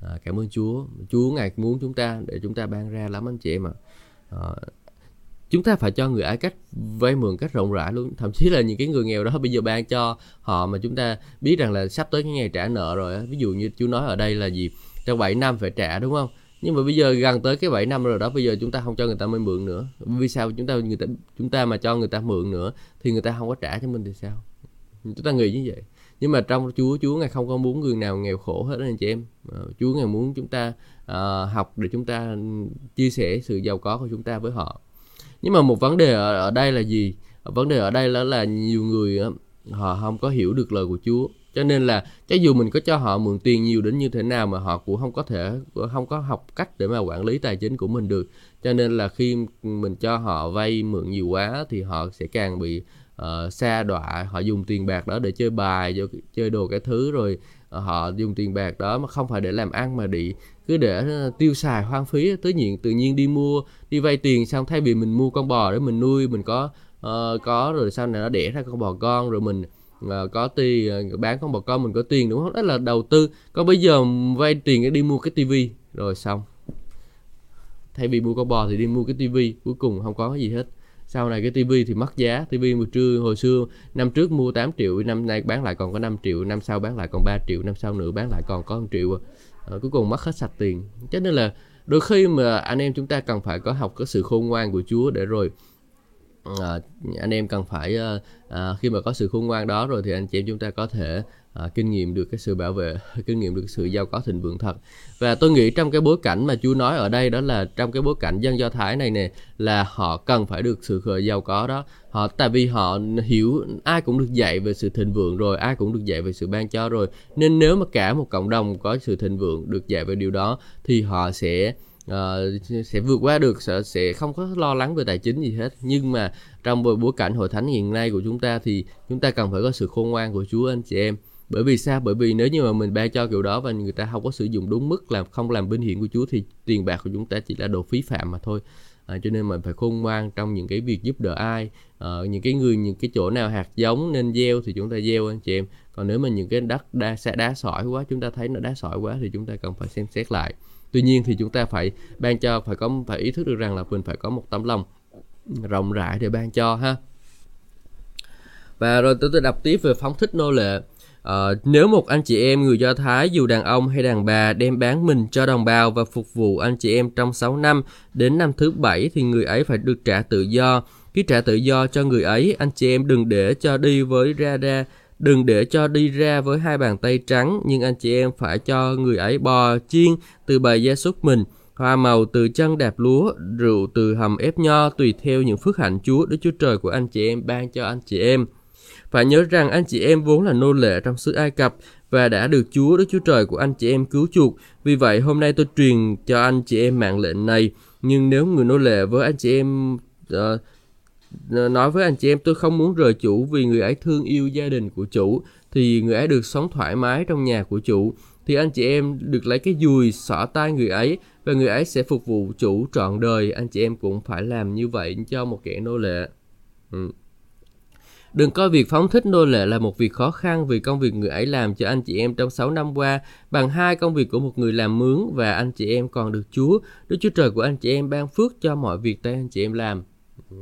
à, cảm ơn Chúa. Chúa ngài muốn chúng ta để chúng ta ban ra lắm anh chị em ạ. À, chúng ta phải cho người ấy cách vay mượn cách rộng rãi luôn. Thậm chí là những cái người nghèo đó bây giờ ban cho họ mà chúng ta biết rằng là sắp tới cái ngày trả nợ rồi ví dụ như chú nói ở đây là gì? Trong 7 năm phải trả đúng không? Nhưng mà bây giờ gần tới cái 7 năm rồi đó bây giờ chúng ta không cho người ta mới mượn nữa. Vì sao? Chúng ta người ta chúng ta mà cho người ta mượn nữa thì người ta không có trả cho mình thì sao? Chúng ta nghĩ như vậy. Nhưng mà trong Chúa Chúa ngài không có muốn người nào nghèo khổ hết anh chị em. Ờ, Chúa ngài muốn chúng ta uh, học để chúng ta chia sẻ sự giàu có của chúng ta với họ. Nhưng mà một vấn đề ở, ở đây là gì? Vấn đề ở đây là là nhiều người họ không có hiểu được lời của Chúa cho nên là cho dù mình có cho họ mượn tiền nhiều đến như thế nào mà họ cũng không có thể không có học cách để mà quản lý tài chính của mình được. Cho nên là khi mình cho họ vay mượn nhiều quá thì họ sẽ càng bị ờ, uh, xa đọa. Họ dùng tiền bạc đó để chơi bài chơi đồ cái thứ rồi ờ, họ dùng tiền bạc đó mà không phải để làm ăn mà đi cứ để ờ, tiêu xài hoang phí. Tự nhiên tự nhiên đi mua đi vay tiền xong thay vì mình mua con bò để mình nuôi mình có uh, có rồi sau này nó đẻ ra con bò con rồi mình uh, có tiền ờ, bán con bò con mình có tiền đúng không? Đó là đầu tư. Còn bây giờ vay tiền để đi mua cái tivi. Rồi xong. Thay vì mua con bò thì đi mua cái tivi. Cuối cùng không có cái gì hết. Sau này cái tivi thì mất giá. Tivi một trưa hồi xưa năm trước mua 8 triệu năm nay bán lại còn có 5 triệu năm sau bán lại còn 3 triệu năm sau nữa bán lại còn có 1 triệu à, ờ, cuối cùng mất hết sạch tiền. Cho nên là đôi khi mà anh em chúng ta cần phải có học cái sự khôn ngoan của Chúa để rồi à, anh em cần phải à, khi mà có sự khôn ngoan đó rồi thì anh chị em chúng ta có thể à, kinh nghiệm được cái sự bảo vệ kinh nghiệm được sự giàu có thịnh vượng thật. Và tôi nghĩ trong cái bối cảnh mà Chúa nói ở đây đó là trong cái bối cảnh dân Do Thái này nè là họ cần phải được sự khởi giàu có đó. Họ tại vì họ hiểu ai cũng được dạy về sự thịnh vượng rồi ai cũng được dạy về sự ban cho rồi. Nên nếu mà cả một cộng đồng có sự thịnh vượng được dạy về điều đó thì họ sẽ uh, sẽ vượt qua được sẽ sẽ không có lo lắng về tài chính gì hết. Nhưng mà trong bối cảnh hội thánh hiện nay của chúng ta thì chúng ta cần phải có sự khôn ngoan của Chúa anh chị em. Bởi vì sao? Bởi vì nếu như mà mình ban cho kiểu đó và người ta không có sử dụng đúng mức làm không làm binh hiển của Chúa thì tiền bạc của chúng ta chỉ là đồ phí phạm mà thôi. À, cho nên mình phải khôn ngoan trong những cái việc giúp đỡ ai. À, những cái người những cái chỗ nào hạt giống nên gieo thì chúng ta gieo anh chị em. Còn nếu mà những cái đất đá sẽ đá sỏi quá chúng ta thấy nó đá sỏi quá thì chúng ta cần phải xem xét lại tuy nhiên thì chúng ta phải ban cho phải có phải ý thức được rằng là mình phải có một tấm lòng rộng rãi để ban cho ha và rồi tôi, tôi đọc tiếp về phóng thích nô lệ À, nếu một anh chị em người Do Thái dù đàn ông hay đàn bà đem bán mình cho đồng bào và phục vụ anh chị em trong 6 năm đến năm thứ bảy thì người ấy phải được trả tự do. Khi trả tự do cho người ấy, anh chị em đừng để cho đi với ra ra, đừng để cho đi ra với hai bàn tay trắng, nhưng anh chị em phải cho người ấy bò chiên từ bầy gia súc mình, hoa màu từ chân đạp lúa, rượu từ hầm ép nho tùy theo những phước hạnh Chúa Đức Chúa Trời của anh chị em ban cho anh chị em. Phải nhớ rằng anh chị em vốn là nô lệ trong xứ Ai Cập và đã được Chúa Đức Chúa Trời của anh chị em cứu chuộc. Vì vậy hôm nay tôi truyền cho anh chị em mạng lệnh này. Nhưng nếu người nô lệ với anh chị em uh, Ờ, nói với anh chị em tôi không muốn rời chủ vì người ấy thương yêu gia đình của chủ thì người ấy được sống thoải mái trong nhà của chủ. Thì anh chị em được lấy cái dùi xỏ tay người ấy và người ấy sẽ phục vụ chủ trọn đời. Anh chị em cũng phải làm như vậy cho một kẻ nô lệ. Ừ. Đừng coi việc phóng thích nô lệ là một việc khó khăn vì công việc người ấy làm cho anh chị em trong 6 năm qua bằng hai công việc của một người làm mướn và anh chị em còn được Chúa, Đức Chúa Trời của anh chị em ban phước cho mọi việc tay anh chị em làm. Ừ.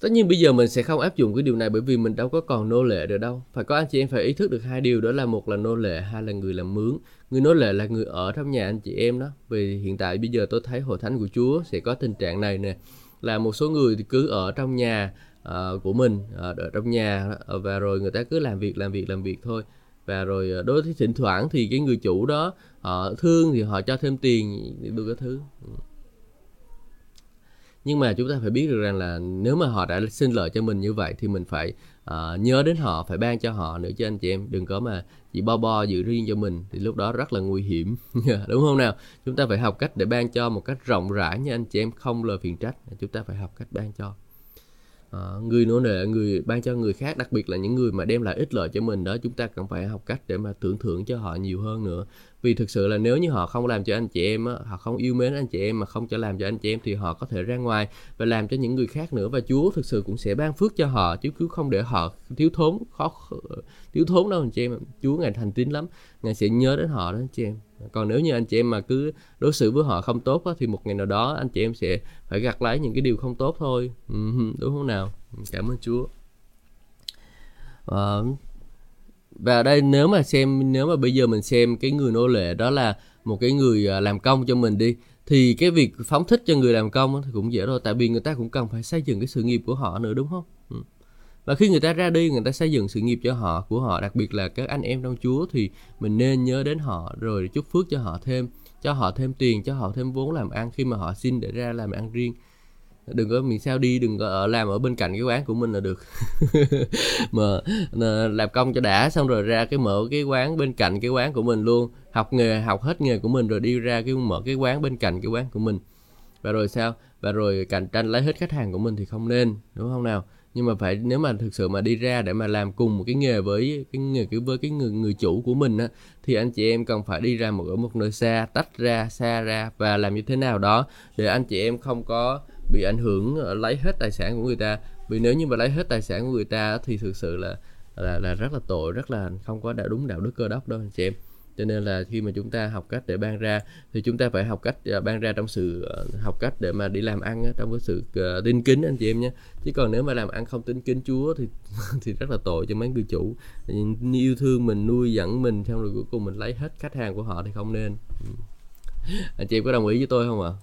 Tất nhiên bây giờ mình sẽ không áp dụng cái điều này bởi vì mình đâu có còn nô lệ được đâu. Phải có anh chị em phải ý thức được hai điều đó là một là nô lệ, hai là người làm mướn. Người nô lệ là người ở trong nhà anh chị em đó. Vì hiện tại bây giờ tôi thấy hội thánh của Chúa sẽ có tình trạng này nè. Là một số người thì cứ ở trong nhà uh, của mình uh, ở trong nhà uh, và rồi người ta cứ làm việc làm việc làm việc thôi và rồi uh, đối với thỉnh thoảng thì cái người chủ đó họ thương thì họ cho thêm tiền được cái thứ. Ừ nhưng mà chúng ta phải biết được rằng là nếu mà họ đã xin lợi cho mình như vậy thì mình phải uh, nhớ đến họ phải ban cho họ nữa chứ anh chị em. Đừng có mà chỉ bo bo giữ riêng cho mình thì lúc đó rất là nguy hiểm. Đúng không nào? Chúng ta phải học cách để ban cho một cách rộng rãi nha anh chị em. Không lời phiền trách chúng ta phải học cách ban cho uh, người nô nệ người ban cho người khác đặc biệt là những người mà đem lại ích lợi cho mình đó chúng ta cần phải học cách để mà tưởng thưởng cho họ nhiều hơn nữa. Vì thực sự là nếu như họ không làm cho anh chị em họ không yêu mến anh chị em mà không cho làm cho anh chị em thì họ có thể ra ngoài và làm cho những người khác nữa. Và Chúa thực sự cũng sẽ ban phước cho họ chứ cứ không để họ thiếu thốn khó thiếu thốn đâu anh chị em Chúa ngài thành tín lắm ngài sẽ nhớ đến họ đó anh chị em còn nếu như anh chị em mà cứ đối xử với họ không tốt đó, thì một ngày nào đó anh chị em sẽ phải gặt lấy những cái điều không tốt thôi. Ừ, đúng không nào? Cảm ơn Chúa. Uh, và đây nếu mà xem nếu mà bây giờ mình xem cái người nô lệ đó là một cái người à, làm công cho mình đi thì cái việc phóng thích cho người làm công thì cũng dễ rồi tại vì người ta cũng cần phải xây dựng cái sự nghiệp của họ nữa đúng không và khi người ta ra đi, người ta xây dựng sự nghiệp cho họ, của họ, đặc biệt là các anh em trong Chúa, thì mình nên nhớ đến họ, rồi chúc phước cho họ thêm, cho họ thêm tiền, cho họ thêm vốn làm ăn khi mà họ xin để ra làm ăn riêng. Đừng có mình sao đi, đừng có ở, làm ở bên cạnh cái quán của mình là được. Mà ờ, làm công cho đã, xong rồi ra cái mở cái quán bên cạnh cái quán của mình luôn. Học nghề, học hết nghề của mình, rồi đi ra cái mở cái quán bên cạnh cái quán của mình. Và rồi sao? Và rồi cạnh tranh lấy hết khách hàng của mình thì không nên, đúng không nào? Nhưng mà phải, nếu mà thực sự mà đi ra để mà làm cùng một cái nghề với cái nghề, cái, với cái người người chủ của mình á, thì anh chị em cần phải đi ra một, ở một nơi xa, tách ra, xa ra và làm như thế nào đó để anh chị em không có bị ảnh hưởng ờ, lấy hết tài sản của người ta. Vì nếu như mà lấy hết tài sản của người ta thì thực sự là là là rất là tội, rất là không có đạo đúng đạo đức cơ đốc đâu anh chị em cho nên là khi mà chúng ta học cách để ban ra thì chúng ta phải học cách à, ban ra trong sự ờ, học cách để mà đi làm ăn trong cái sự ờ, tin kính anh chị em nhé chứ còn nếu mà làm ăn không tin kính Chúa thì thì rất là tội cho mấy người chủ yêu thương mình nuôi dẫn mình xong rồi cuối cùng mình lấy hết khách hàng của họ thì không nên ừ. anh chị em có đồng ý với tôi không ạ à?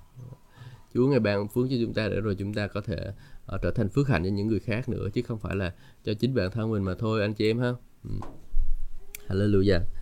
Chúa ngài ban phước cho chúng ta để rồi chúng ta có thể uh, trở thành phước hạnh cho những người khác nữa chứ không phải là cho chính bản thân mình mà thôi anh chị em ha. Ừ. Hallelujah.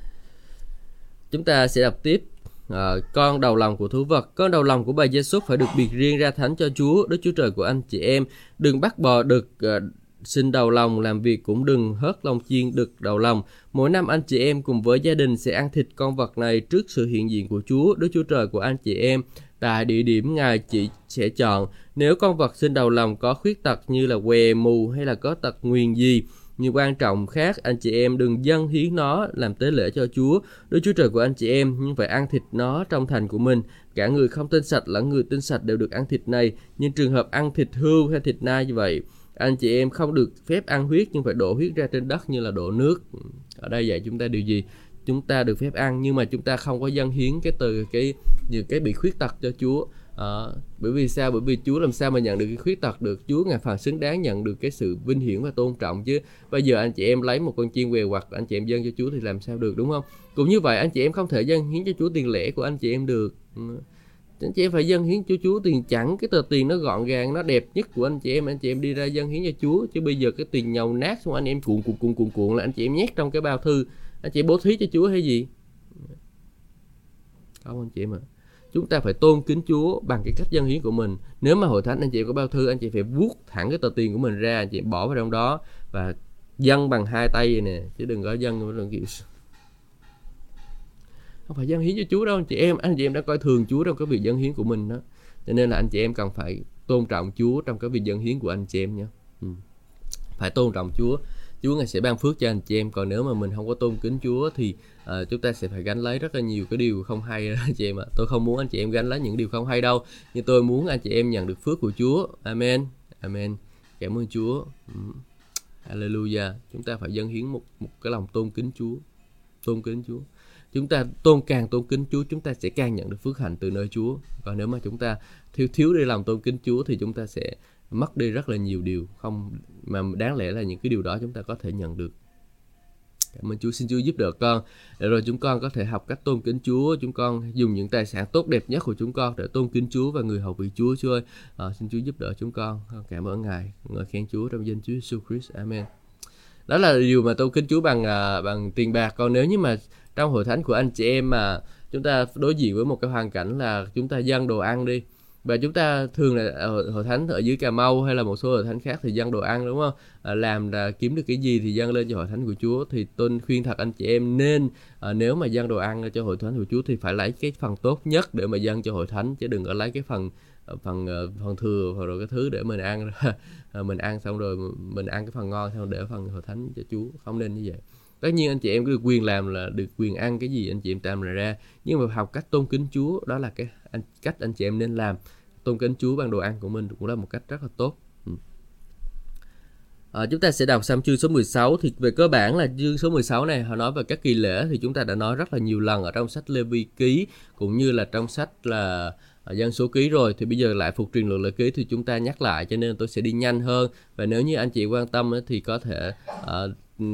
Chúng ta sẽ đọc tiếp. À, con đầu lòng của thú vật con đầu lòng của bà gia súc phải được biệt riêng ra thánh cho chúa đức chúa trời của anh chị em. Đừng bắt bò được à, xin đầu lòng làm việc cũng đừng hớt lòng chiên đực đầu lòng. Mỗi năm anh chị em cùng với gia đình sẽ ăn thịt con vật này trước sự hiện diện của chúa đức chúa trời của anh chị em. Tại địa điểm ngài chỉ sẽ chọn nếu con vật xin đầu lòng có khuyết tật như là què mù hay là có tật nguyền gì nhiều quan trọng khác, anh chị em đừng dâng hiến nó làm tế lễ cho Chúa. Đức Chúa Trời của anh chị em nhưng phải ăn thịt nó trong thành của mình. Cả người không tin sạch lẫn người tin sạch đều được ăn thịt này. Nhưng trường hợp ăn thịt hươu hay thịt nai như vậy, anh chị em không được phép ăn huyết nhưng phải đổ huyết ra trên đất như là đổ nước. Ở đây dạy chúng ta điều gì? Chúng ta được phép ăn nhưng mà chúng ta không có dâng hiến cái từ, cái, những cái bị khuyết tật cho Chúa à, bởi vì sao? Bởi vì Chúa làm sao mà nhận được cái khuyết tật được? Chúa ngài phần xứng đáng nhận được cái sự vinh hiển và tôn trọng chứ. Bây giờ anh chị em lấy một con chiên què hoặc anh chị em dâng cho Chúa thì làm sao được đúng không? Cũng như vậy anh chị em không thể dâng hiến cho Chúa tiền lẻ của anh chị em được. Ừ. Anh chị em phải dâng hiến cho Chúa tiền chẳng cái tờ tiền nó gọn gàng nó đẹp nhất của anh chị em. Anh chị em đi ra dâng hiến cho Chúa chứ bây giờ cái tiền nhầu nát xong anh em cuộn cuộn cuộn cuộn cuộn là anh chị em nhét trong cái bao thư. Anh chị bố thí cho Chúa hay gì? Không anh chị em ạ. à chúng ta phải tôn kính Chúa bằng cái cách dân hiến của mình. Nếu mà hội thánh anh chị có bao thư, anh chị phải vuốt thẳng cái tờ tiền của mình ra, anh chị bỏ vào trong đó và dân bằng hai tay vậy nè, chứ đừng có dân đừng kiểu không phải dân hiến cho Chúa đâu, anh chị em, anh chị em đã coi thường Chúa trong cái việc dân hiến của mình đó. Cho nên là anh chị em cần phải tôn trọng Chúa trong cái việc dân hiến của anh chị em nhé. Ừ. phải tôn trọng Chúa. Chúa ngài sẽ ban phước cho anh chị em. Còn nếu mà mình không có tôn kính Chúa thì uh, chúng ta sẽ phải gánh lấy rất là nhiều cái điều không hay đó anh chị em ạ. Tôi không muốn anh chị em gánh lấy những điều không hay đâu nhưng tôi muốn anh chị em nhận được phước của Chúa. Amen. Amen. Cảm ơn Chúa. Ừ. Hallelujah. Chúng ta phải dâng hiến một một cái lòng tôn kính Chúa. Tôn kính Chúa. Chúng ta tôn càng tôn kính Chúa chúng ta sẽ càng nhận được phước hạnh từ nơi Chúa. Còn nếu mà chúng ta thiếu thiếu đi lòng tôn kính Chúa thì chúng ta sẽ mất đi rất là nhiều điều không mà đáng lẽ là những cái điều đó chúng ta có thể nhận được. Cảm ơn Chúa xin Chúa giúp đỡ con. Để rồi chúng con có thể học cách tôn kính Chúa. Chúng con dùng những tài sản tốt đẹp nhất của chúng con để tôn kính Chúa và người hầu vị Chúa. Chúa ơi à, xin Chúa giúp đỡ chúng con. Ờ, cảm ơn Ngài ngợi khen Chúa trong danh Chúa Jesus Christ. Amen. Đó là điều mà tôn kính Chúa bằng ờ, bằng tiền bạc. Còn nếu như mà trong hội thánh của anh chị em mà chúng ta đối diện với một cái hoàn cảnh là chúng ta dâng đồ ăn đi và chúng ta thường là ở hội thánh ở dưới Cà Mau hay là một số hội thánh khác thì dân đồ ăn đúng không? À, làm là kiếm được cái gì thì dâng lên cho hội thánh của Chúa. Thì tôi khuyên thật anh chị em nên à, nếu mà dâng đồ ăn cho hội thánh của Chúa thì phải lấy cái phần tốt nhất để mà dâng cho hội thánh chứ đừng có lấy cái phần à, phần à, phần thừa hoặc rồi cái thứ để mình ăn à, mình ăn xong rồi mình ăn cái phần ngon xong để phần hội thánh cho Chúa. Không nên như vậy tất nhiên anh chị em có được quyền làm là được quyền ăn cái gì anh chị em làm ra. Nhưng mà học cách tôn kính Chúa đó là cái anh, cách anh chị em nên làm. Tôn kính Chúa bằng đồ ăn của mình cũng là một cách rất là tốt. À, chúng ta sẽ đọc xong chương số 16 thì về cơ bản là chương số 16 này họ nói về các kỳ lễ thì chúng ta đã nói rất là nhiều lần ở trong sách Lê Vi ký cũng như là trong sách là ờ, dân số ký rồi. Thì bây giờ lại phục truyền luật lệ ký thì chúng ta nhắc lại cho nên tôi sẽ đi nhanh hơn. Và nếu như anh chị quan tâm thì có thể uh, Ừ,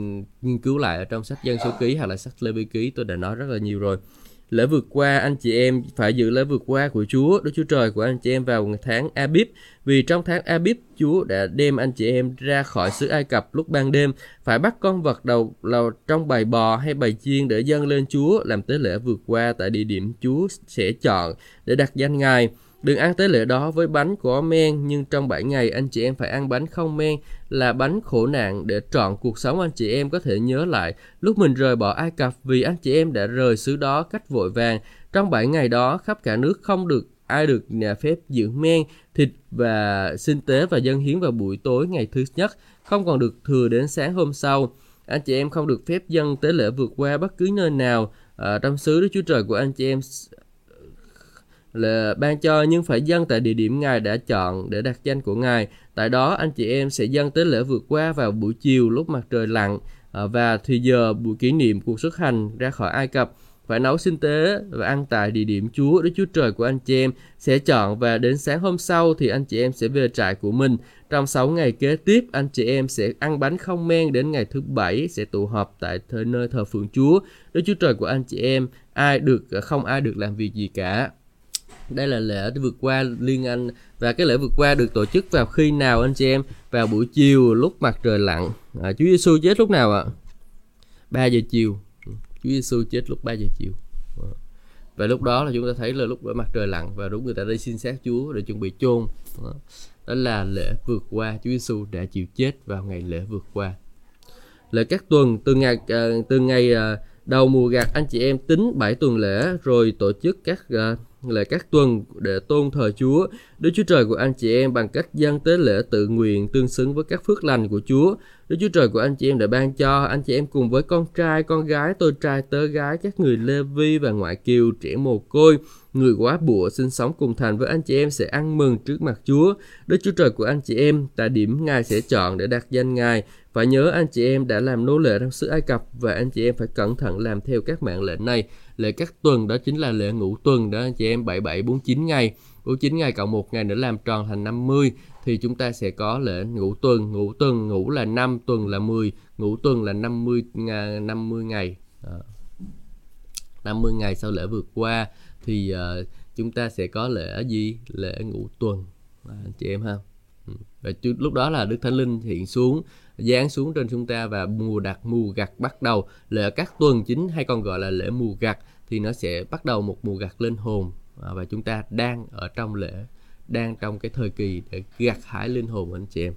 nghiên cứu lại ở trong sách dân số ký hoặc là sách lê vi ký, tôi đã nói rất là nhiều rồi. Lễ vượt qua, anh chị em phải giữ lễ vượt qua của Chúa, Đức Chúa Trời của anh chị em vào tháng Abib. Vì trong tháng Abib, Chúa đã đem anh chị em ra khỏi xứ Ai Cập lúc ban đêm, phải bắt con vật đầu là trong bầy bò hay bầy chiên để dâng lên Chúa, làm tế lễ vượt qua tại địa điểm Chúa sẽ chọn để đặt danh Ngài. Đừng ăn tế lễ đó với bánh có men, nhưng trong 7 ngày anh chị em phải ăn bánh không men là bánh khổ nạn để trọn cuộc sống anh chị em có thể nhớ lại lúc mình rời bỏ Ai Cập vì anh chị em đã rời xứ đó cách vội vàng. Trong 7 ngày đó khắp cả nước không được ai được nhà phép giữ men, thịt và sinh tế và dân hiến vào buổi tối ngày thứ nhất, không còn được thừa đến sáng hôm sau. Anh chị em không được phép dân tế lễ vượt qua bất cứ nơi nào à, trong xứ Đức Chúa Trời của anh chị em là ban cho nhưng phải dâng tại địa điểm Ngài đã chọn để đặt danh của Ngài. Tại đó anh chị em sẽ dâng tế lễ vượt qua vào buổi chiều lúc mặt trời lặn à, và thì giờ buổi kỷ niệm cuộc xuất hành ra khỏi Ai Cập phải nấu sinh tế và ăn tại địa điểm Chúa Đức Chúa Trời của anh chị em sẽ chọn và đến sáng hôm sau thì anh chị em sẽ về trại của mình. Trong 6 ngày kế tiếp, anh chị em sẽ ăn bánh không men đến ngày thứ bảy sẽ tụ họp tại nơi thờ phượng Chúa. Đức Chúa Trời của anh chị em ai được không ai được làm việc gì cả đây là lễ vượt qua liên anh và cái lễ vượt qua được tổ chức vào khi nào anh chị em? Vào buổi chiều lúc mặt trời lặn. À, Chúa Giêsu chết lúc nào ạ? À? 3 giờ chiều. Chúa Giêsu chết lúc 3 giờ chiều. À. và lúc đó là chúng ta thấy là lúc mặt trời lặn và đúng người ta đi xin xác Chúa để chuẩn bị chôn. Đó. đó là lễ vượt qua. Chúa Giêsu đã chịu chết vào ngày lễ vượt qua. Lễ các tuần từ ngày ờ, từ ngày đầu mùa gặt anh chị em tính 7 tuần lễ rồi tổ chức các uh, là các tuần để tôn thờ Chúa, Đức Chúa Trời của anh chị em bằng cách dâng tế lễ tự nguyện tương xứng với các phước lành của Chúa. Đức Chúa Trời của anh chị em đã ban cho anh chị em cùng với con trai, con gái, tôi trai, tớ gái, các người Lê Vi và ngoại kiều, trẻ mồ côi, người quá bụa sinh sống cùng thành với anh chị em sẽ ăn mừng trước mặt Chúa. Đức Chúa Trời của anh chị em tại điểm Ngài sẽ chọn để đặt danh Ngài. Phải nhớ anh chị em đã làm nô lệ trong xứ Ai Cập và anh chị em phải cẩn thận làm theo các mạng lệnh này Lệ các tuần đó chính là lệ ngũ tuần đó anh chị em 7749 ngày 49 ngày cộng một ngày nữa làm tròn thành 50 thì chúng ta sẽ có lễ ngũ tuần. Ngũ tuần ngũ là 5 tuần là 10 ngũ tuần là 50 50 à, ngày. Ờ. À. 50 ngày sau lễ vượt qua thì uh, chúng ta sẽ có lễ gì? Lễ ngũ tuần. À, anh chị em ha. Ừ. Và lúc đó là đức thánh linh hiện xuống giáng xuống trên chúng ta và mùa đặt mùa gặt bắt đầu. Lễ các tuần chính hay còn gọi là lễ mùa gặt thì nó sẽ bắt đầu một mùa gặt lên hồn. À, và chúng ta đang ở trong lễ đang trong cái thời kỳ để gặt hái linh hồn anh chị em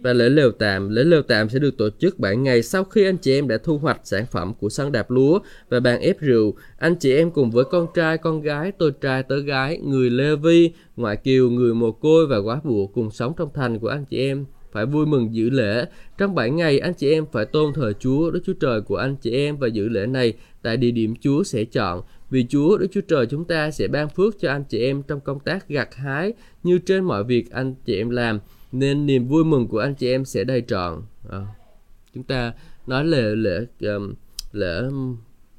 và lễ lều tạm lễ lều tạm sẽ được tổ chức 7 ngày sau khi anh chị em đã thu hoạch sản phẩm của sân đạp lúa và bàn ép rượu anh chị em cùng với con trai con gái tôi trai tớ gái người lê vi ngoại kiều người mồ côi và quá bụa cùng sống trong thành của anh chị em phải vui mừng giữ lễ. Trong 7 ngày, anh chị em phải tôn thờ Chúa, Đức Chúa Trời của anh chị em và giữ lễ này tại địa điểm Chúa sẽ chọn. Vì Chúa, Đức Chúa Trời chúng ta sẽ ban phước cho anh chị em trong công tác gặt hái như trên mọi việc anh chị em làm. Nên niềm vui mừng của anh chị em sẽ đầy trọn. À, chúng ta nói lễ lễ lễ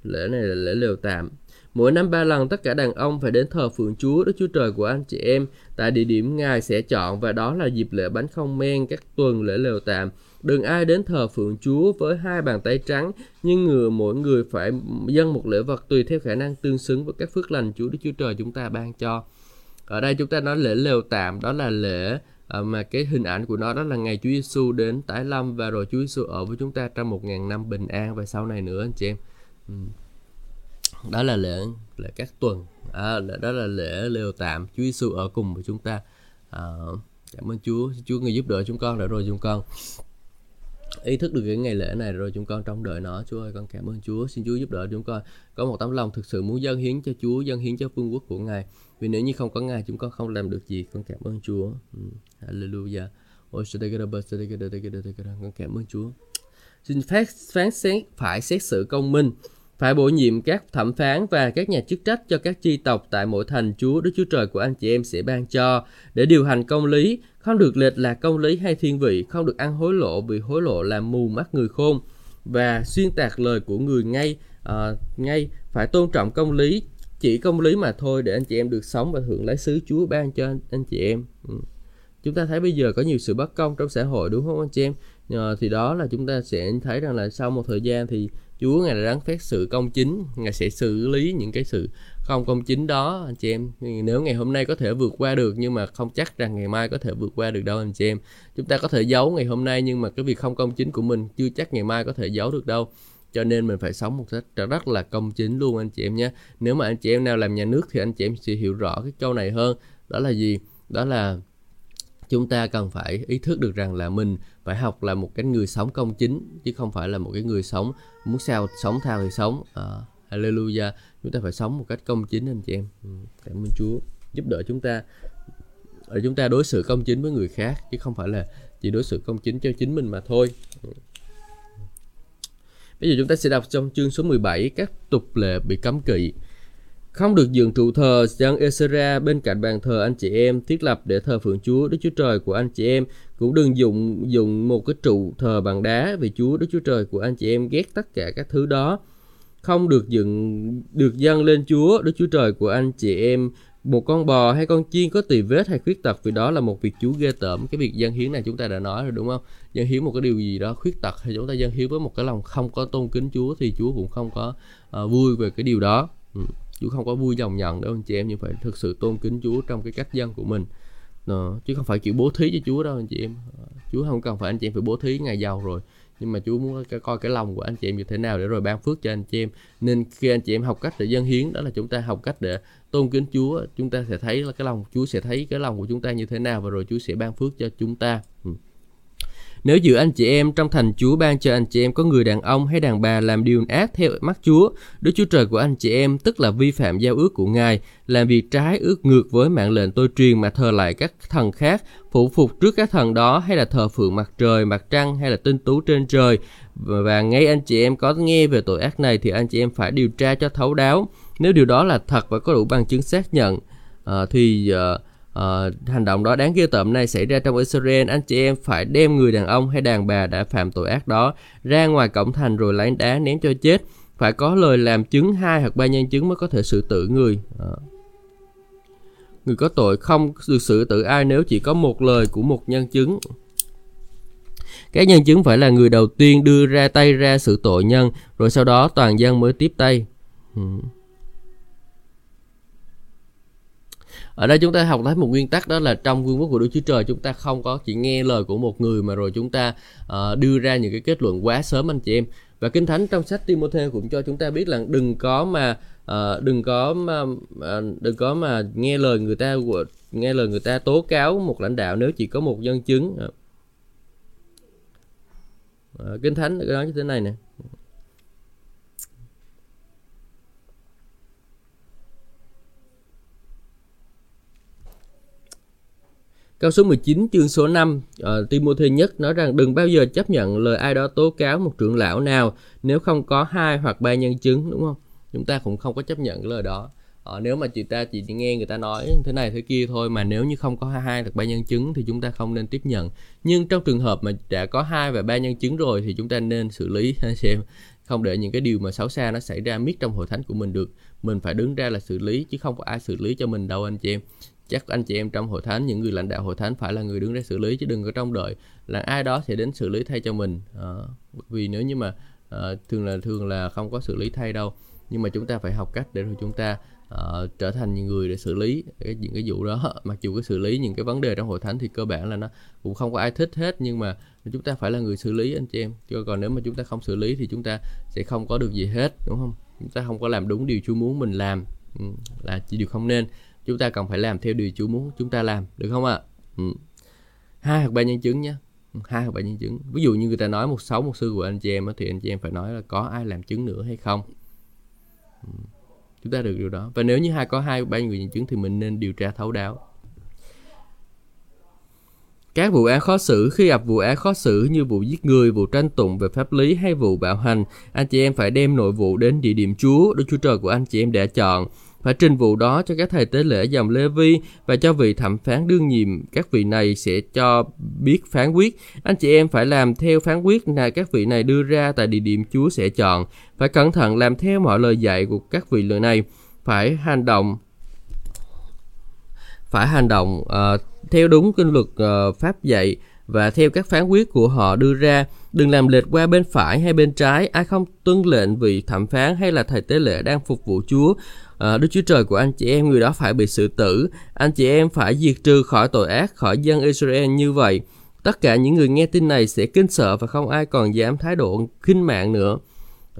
lễ này là lễ lều tạm Mỗi năm ba lần tất cả đàn ông phải đến thờ phượng Chúa Đức Chúa Trời của anh chị em tại địa điểm Ngài sẽ chọn và đó là dịp lễ bánh không men các tuần lễ lều tạm. Đừng ai đến thờ phượng Chúa với hai bàn tay trắng, nhưng người mỗi người phải dâng một lễ vật tùy theo khả năng tương xứng với các phước lành Chúa Đức Chúa Trời chúng ta ban cho. Ở đây chúng ta nói lễ lều tạm đó là lễ ờ, mà cái hình ảnh của nó đó là ngày Chúa Giêsu đến tái lâm và rồi Chúa Giêsu ở với chúng ta trong một ngàn năm bình an và sau này nữa anh chị em. Đó là lễ lễ các tuần à, đó là lễ lều tạm Chúa Giêsu ở cùng với chúng ta à, cảm ơn Chúa Chúa người giúp đỡ chúng con đã rồi chúng con ý thức được cái ngày lễ này rồi chúng con trong đợi nó. Chúa ơi con cảm ơn Chúa. Xin Chúa giúp đỡ chúng con. Có một tấm lòng thực sự muốn dâng hiến cho Chúa dâng hiến cho vương quốc của Ngài. Vì nếu như không có Ngài chúng con không làm được gì. Con cảm ơn Chúa. Ừ. Hallelujah. Ôi, con cảm ơn Chúa. Xin phép phán xét phải xét xử công minh phải bổ nhiệm các thẩm phán và các nhà chức trách cho các chi tộc tại mỗi thành Chúa Đức Chúa Trời của anh chị em sẽ ban cho để điều hành công lý, không được lệch lạc công lý hay thiên vị, không được ăn hối lộ vì hối lộ làm mù mắt người khôn và xuyên tạc lời của người ngay uh, ngay phải tôn trọng công lý chỉ công lý mà thôi để anh chị em được sống và hưởng lấy sứ Chúa ban cho anh, anh chị em. Ừ. Chúng ta thấy bây giờ có nhiều sự bất công trong xã hội đúng không anh chị em? À, thì đó là chúng ta sẽ thấy rằng là sau một thời gian thì Chúa ngài đã đáng phép sự công chính, ngài sẽ xử lý những cái sự không công chính đó anh chị em. Nếu ngày hôm nay có thể vượt qua được nhưng mà không chắc rằng ngày mai có thể vượt qua được đâu anh chị em. Chúng ta có thể giấu ngày hôm nay nhưng mà cái việc không công chính của mình chưa chắc ngày mai có thể giấu được đâu cho nên mình phải sống một cách rất là công chính luôn anh chị em nhé nếu mà anh chị em nào làm nhà nước thì anh chị em sẽ hiểu rõ cái câu này hơn đó là gì đó là chúng ta cần phải ý thức được rằng là mình phải học là một cái người sống công chính chứ không phải là một cái người sống muốn sao sống thao thì sống. À, hallelujah. Chúng ta phải sống một cách công chính anh chị em. Ừ, cảm ơn Chúa giúp đỡ chúng ta. Để chúng ta đối xử công chính với người khác chứ không phải là chỉ đối xử công chính cho chính mình mà thôi. Ừ. Bây giờ chúng ta sẽ đọc trong chương số 17 các tục lệ bị cấm kỵ. Không được dựng trụ thờ dân Esera bên cạnh bàn thờ anh chị em thiết lập để thờ phượng Chúa Đức Chúa Trời của anh chị em. Cũng đừng dùng dùng một cái trụ thờ bằng đá vì Chúa Đức Chúa Trời của anh chị em ghét tất cả các thứ đó. Không được dựng được dâng lên Chúa Đức Chúa Trời của anh chị em một con bò hay con chiên có tỳ vết hay khuyết tật vì đó là một việc Chúa ghê tởm cái việc dân hiến này chúng ta đã nói rồi đúng không dân hiến một cái điều gì đó khuyết tật hay chúng ta dân hiến với một cái lòng không có tôn kính Chúa thì Chúa cũng không có uh, vui về cái điều đó ừ. Chúa không có vui lòng nhận đâu anh chị em nhưng phải thực sự tôn kính Chúa trong cái cách dân của mình Đó. chứ không phải kiểu bố thí cho Chúa đâu anh chị em ờ, Chúa không cần phải anh chị em phải bố thí ngày giàu rồi nhưng mà Chúa muốn coi cái lòng của anh chị em như thế nào để rồi ban phước cho anh chị em nên khi anh chị em học cách để dân hiến, đó là chúng ta học cách để tôn kính Chúa, chúng ta sẽ thấy là cái lòng, Chúa sẽ thấy cái lòng của chúng ta như thế nào và rồi Chúa sẽ ban phước cho chúng ta ừ. Nếu giữa anh chị em trong thành Chúa ban cho anh chị em có người đàn ông hay đàn bà làm điều ác theo mắt Chúa, Đức Chúa Trời của anh chị em tức là vi phạm giao ước của Ngài, làm việc trái ước ngược với mạng lệnh tôi truyền mà thờ lại các thần khác, phụ phục trước các thần đó hay là thờ phượng mặt trời, mặt trăng hay là tinh tú trên trời. Và ngay anh chị em có nghe về tội ác này thì anh chị em phải điều tra cho thấu đáo. Nếu điều đó là thật và có đủ bằng chứng xác nhận uh, thì uh, uh, hành động đó đáng ghê tởm này xảy ra trong Israel, anh chị em phải đem người đàn ông hay đàn bà đã phạm tội ác đó ra ngoài cổng thành rồi lấy đá ném cho chết. Phải có lời làm chứng hai hoặc ba nhân chứng mới có thể xử tử người. Uh. Người có tội không được xử tử ai nếu chỉ có một lời của một nhân chứng. Các nhân chứng phải là người đầu tiên đưa ra tay ra sự tội nhân, rồi sau đó toàn dân mới tiếp tay. Uh. Ở đây chúng ta học thấy một nguyên tắc đó là trong vương quốc của Đức Chúa Trời chúng ta không có chỉ nghe lời của một người mà rồi chúng ta uh, đưa ra những cái kết luận quá sớm anh chị em. Và kinh thánh trong sách Timothée cũng cho chúng ta biết là đừng có mà uh, đừng có mà uh, đừng có mà nghe lời người ta nghe lời người ta tố cáo một lãnh đạo nếu chỉ có một nhân chứng. Uh, kinh thánh nói như thế này nè. Câu số 19 chương số 5 uh, ờ, Timothy nhất nói rằng đừng bao giờ chấp nhận lời ai đó tố cáo một trưởng lão nào nếu không có hai hoặc ba nhân chứng đúng không? Chúng ta cũng không có chấp nhận cái lời đó. Uh, nếu mà chị ta chỉ nghe người ta nói thế này thế kia thôi mà nếu như không có hai hoặc ba nhân chứng thì chúng ta không nên tiếp nhận. Nhưng trong trường hợp mà đã có hai và ba nhân chứng rồi thì chúng ta nên xử lý xem không để những cái điều mà xấu xa nó xảy ra miết trong hội thánh của mình được mình phải đứng ra là xử lý chứ không có ai xử lý cho mình đâu anh chị em chắc anh chị em trong hội thánh những người lãnh đạo hội thánh phải là người đứng ra xử lý chứ đừng có trông đợi là ai đó sẽ đến xử lý thay cho mình. À, vì nếu như mà à, thường là thường là không có xử lý thay đâu nhưng mà chúng ta phải học cách để rồi chúng ta uh, trở thành những người để xử lý cái, những cái vụ đó. Mặc dù cái xử lý những cái vấn đề trong hội thánh thì cơ bản là nó cũng không có ai thích hết nhưng mà chúng ta phải là người xử lý anh chị em. Chứ còn nếu mà chúng ta không xử lý thì chúng ta sẽ không có được gì hết đúng không? Chúng ta không có làm đúng điều Chúa muốn mình làm. Ừ, là chỉ điều không nên chúng ta cần phải làm theo điều Chúa muốn chúng ta làm được không ạ ừ. hai hoặc ba nhân chứng nhé ừ, hai hoặc ba nhân chứng ví dụ như người ta nói một sáu một sư của anh chị em thì anh chị em phải nói là có ai làm chứng nữa hay không ừ. chúng ta được điều đó và nếu như hai có hai ba người nhân chứng thì mình nên điều tra thấu đáo các vụ án khó xử khi gặp vụ án khó xử như vụ giết người, vụ tranh tụng về pháp lý hay vụ bạo hành, anh chị em phải đem nội vụ đến địa điểm Chúa, Đức Chúa Trời của anh chị em đã chọn. Phải trình vụ đó cho các thầy tế lễ dòng Lê Vi và cho vị thẩm phán đương nhiệm. Các vị này sẽ cho biết phán quyết. Anh chị em phải làm theo phán quyết là các vị này đưa ra tại địa điểm Chúa sẽ chọn. Phải cẩn thận làm theo mọi lời dạy của các vị lời này. Phải hành động phải hành động uh, theo đúng kinh luật uh, pháp dạy và theo các phán quyết của họ đưa ra đừng làm lệch qua bên phải hay bên trái ai không tuân lệnh vị thẩm phán hay là thầy tế lễ đang phục vụ chúa à, đức chúa trời của anh chị em người đó phải bị xử tử. Anh chị em phải diệt trừ khỏi tội ác khỏi dân israel như vậy. Tất cả những người nghe tin này sẽ kinh sợ và không ai còn dám thái độ khinh mạng nữa.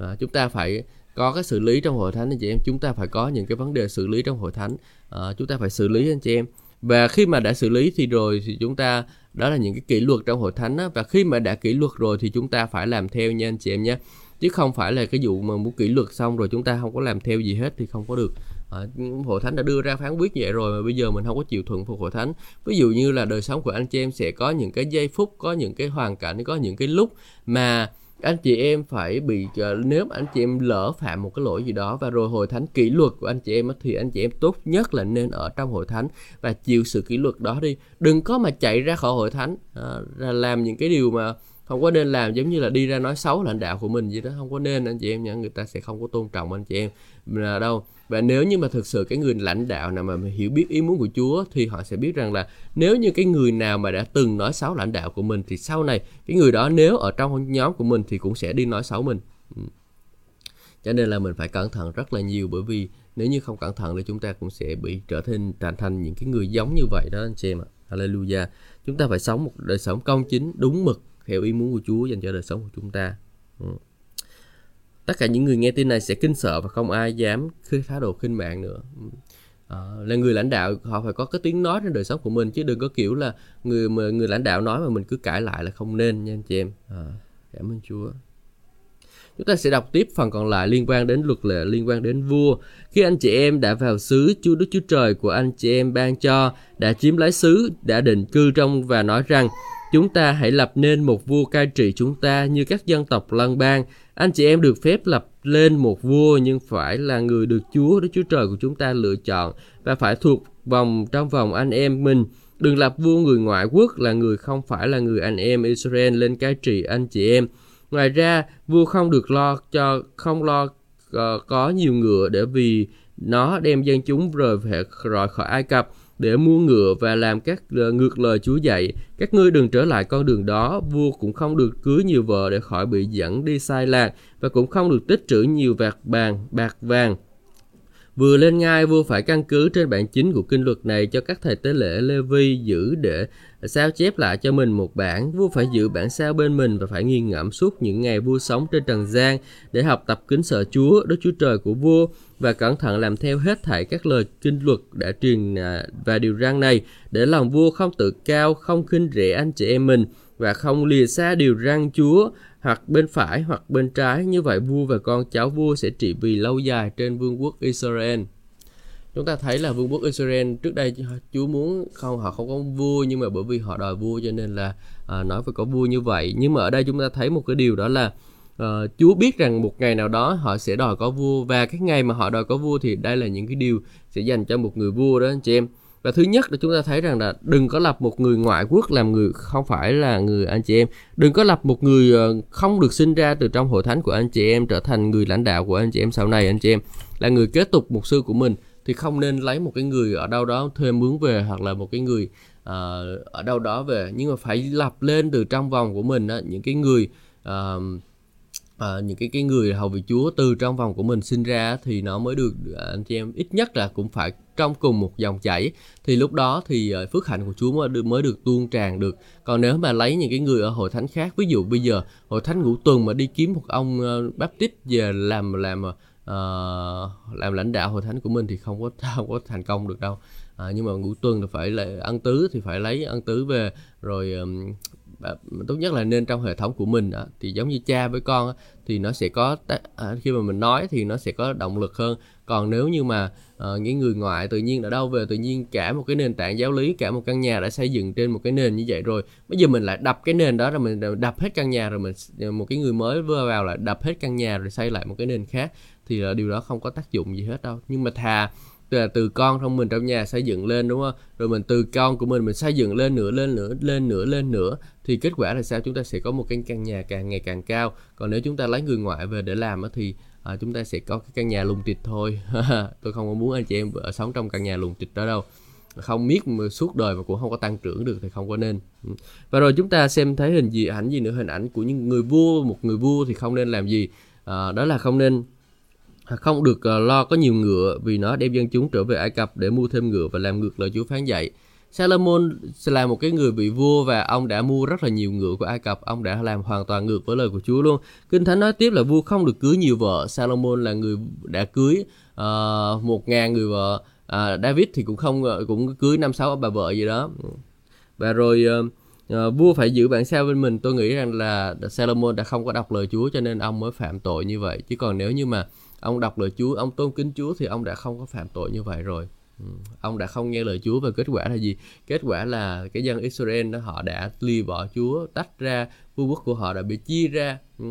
À, chúng ta phải có cái xử lý trong hội thánh anh chị em. Chúng ta phải có những cái vấn đề xử lý trong hội thánh. À, chúng ta phải xử lý anh chị em. Và khi mà đã xử lý thì rồi thì chúng ta đó là những cái kỷ luật trong hội thánh đó. và khi mà đã kỷ luật rồi thì chúng ta phải làm theo nha anh chị em nhé chứ không phải là cái vụ mà muốn kỷ luật xong rồi chúng ta không có làm theo gì hết thì không có được. À, hội thánh đã đưa ra phán quyết vậy rồi mà bây giờ mình không có chịu thuận phục hội thánh. Ví dụ như là đời sống của anh chị em sẽ có những cái giây phút có những cái hoàn cảnh có những cái lúc mà anh chị em phải bị ờ, nếu mà anh chị em lỡ phạm một cái lỗi gì đó và rồi hội thánh kỷ luật của anh chị em thì anh chị em tốt nhất là nên ở trong hội thánh và chịu sự kỷ luật đó đi. Đừng có mà chạy ra khỏi hội thánh à, làm những cái điều mà không có nên làm giống như là đi ra nói xấu lãnh đạo của mình gì đó. Không có nên, anh chị em nhá. Người ta sẽ không có tôn trọng anh chị em là đâu. Và nếu như mà thực sự cái người lãnh đạo nào mà hiểu biết ý muốn của Chúa thì họ sẽ biết rằng là nếu như cái người nào mà đã từng nói xấu lãnh đạo của mình thì sau này cái người đó nếu ở trong nhóm của mình thì cũng sẽ đi nói xấu mình. Ừ. Cho nên là mình phải cẩn thận rất là nhiều bởi vì nếu như không cẩn thận thì chúng ta cũng sẽ bị trở thành thành thành những cái người giống như vậy đó, anh chị em ạ. Hallelujah. Chúng ta phải sống một đời sống công chính, đúng mực theo ý muốn của Chúa dành cho đời sống của chúng ta. Ừ. tất cả những người nghe tin này sẽ kinh sợ và không ai dám khơi thái độ khinh mạng nữa. À, là người lãnh đạo họ phải có cái tiếng nói trên đời sống của mình chứ đừng có kiểu là người mà người lãnh đạo nói mà mình cứ cãi lại là không nên nha anh chị em. À, cảm ơn Chúa. Chúng ta sẽ đọc tiếp phần còn lại liên quan đến luật lệ, liên quan đến vua. Khi anh chị em đã vào xứ Chúa Đức Chúa Trời của anh chị em ban cho, đã chiếm lấy xứ, đã định cư trong và nói rằng Chúng ta hãy lập nên một vua cai trị chúng ta như các dân tộc lân bang. Anh chị em được phép lập lên một vua nhưng phải là người được Chúa Đức Chúa Trời của chúng ta lựa chọn và phải thuộc vòng trong vòng anh em mình. Đừng lập vua người ngoại quốc là người không phải là người anh em Israel lên cai trị anh chị em. Ngoài ra, vua không được lo cho không lo uh, có nhiều ngựa để vì nó đem dân chúng rời rời khỏi Ai Cập để mua ngựa và làm các ờ, ngược lời Chúa dạy. Các ngươi đừng trở lại con đường đó, vua cũng không được cưới nhiều vợ để khỏi bị dẫn đi sai lạc và cũng không được tích trữ nhiều vạt bàn, bạc vàng Vừa lên ngai, vua phải căn cứ trên bản chính của kinh luật này cho các thầy tế lễ Lê Vi giữ để sao chép lại cho mình một bản. Vua phải giữ bản sao bên mình và phải nghiền ngẫm suốt những ngày vua sống trên trần gian để học tập kính sợ Chúa, Đức Chúa Trời của vua và cẩn thận làm theo hết thảy các lời kinh luật đã truyền à, và điều răn này để lòng vua không tự cao, không khinh rẻ anh chị em mình và không lìa xa điều răn Chúa hoặc bên phải hoặc bên trái như vậy vua và con cháu vua sẽ trị vì lâu dài trên vương quốc Israel. Chúng ta thấy là vương quốc Israel trước đây Chúa muốn không họ không có vua nhưng mà bởi vì họ đòi vua cho nên là à, nói phải có vua như vậy. Nhưng mà ở đây chúng ta thấy một cái điều đó là uh, Chúa biết rằng một ngày nào đó họ sẽ đòi có vua và cái ngày mà họ đòi có vua thì đây là những cái điều sẽ dành cho một người vua đó anh chị em và thứ nhất là chúng ta thấy rằng là đừng có lập một người ngoại quốc làm người không phải là người anh chị em. Đừng có lập một người ờ, không được sinh ra từ trong hội thánh của anh chị em trở thành người lãnh đạo của anh chị em sau này anh chị em. Là người kế tục mục sư của mình thì không nên lấy một cái người ở đâu đó thuê mướn về hoặc là một cái người uh, ở đâu đó về. Nhưng mà phải lập lên từ trong vòng của mình đó, những cái người uh, à, những cái cái người hầu vị Chúa từ trong vòng của mình sinh ra thì nó mới được ờ, anh chị em ít nhất là cũng phải trong cùng một dòng chảy. Thì lúc đó thì ờ, phước hạnh của Chúa mới được mới được tuôn tràn được. Còn nếu mà lấy những cái người ở hội thánh khác ví dụ bây giờ hội thánh ngũ tuần mà đi kiếm một ông uh, baptist về làm làm uh, làm lãnh đạo hội thánh của mình thì không có không có thành công được đâu. À, nhưng mà ngũ tuần thì phải là ăn tứ thì phải lấy ăn tứ về rồi um, tốt nhất là nên trong hệ thống của mình đó, thì giống như cha với con thì nó sẽ có à, khi mà mình nói thì nó sẽ có động lực hơn. Còn nếu như mà uh, những người ngoại tự nhiên ở đâu về tự nhiên cả một cái nền tảng giáo lý cả một căn nhà đã xây dựng trên một cái nền như vậy rồi bây giờ mình lại đập cái nền đó rồi mình đập hết căn nhà rồi mình ờ, một cái người mới vừa vào lại đập hết căn nhà rồi xây lại một cái nền khác thì là điều đó không có tác dụng gì hết đâu. Nhưng mà thà là từ con trong mình trong nhà xây dựng lên đúng không? Rồi mình từ con của mình mình xây dựng lên nữa lên nữa lên nữa lên nữa thì kết quả là sao? Chúng ta sẽ có một cái căn nhà càng ngày càng cao. Còn nếu chúng ta lấy người ngoại về để làm thì à, chúng ta sẽ có cái căn nhà lùng tịch thôi. Tôi không có muốn anh chị em ở sống trong căn nhà lùng tịch đó đâu. Không biết suốt đời mà cũng không có tăng trưởng được thì không có nên. Ừ. Và rồi chúng ta xem thấy hình gì ảnh gì nữa hình ảnh của những người vua một người vua thì không nên làm gì. À, đó là không nên không được ờ, lo có nhiều ngựa vì nó đem dân chúng trở về Ai Cập để mua thêm ngựa và làm ngược lời Chúa phán dạy. Salomon là một cái người bị vua và ông đã mua rất là nhiều ngựa của Ai Cập, ông đã làm hoàn toàn ngược với lời của Chúa luôn. Kinh Thánh nói tiếp là vua không được cưới nhiều vợ, Salomon là người đã cưới uh, một ngàn người vợ, uh, David thì cũng không ờ, cũng cưới năm sáu bà vợ gì đó. Và rồi uh, uh, vua phải giữ bản sao bên mình, tôi nghĩ rằng là Salomon đã không có đọc lời Chúa cho nên ông mới phạm tội như vậy. Chứ còn nếu như mà ông đọc lời Chúa, ông tôn kính Chúa thì ông đã không có phạm tội như vậy rồi ừ. ông đã không nghe lời Chúa và kết quả là gì kết quả là cái dân Israel đó, họ đã ly bỏ Chúa, tách ra vương quốc của họ đã bị chia ra ừ.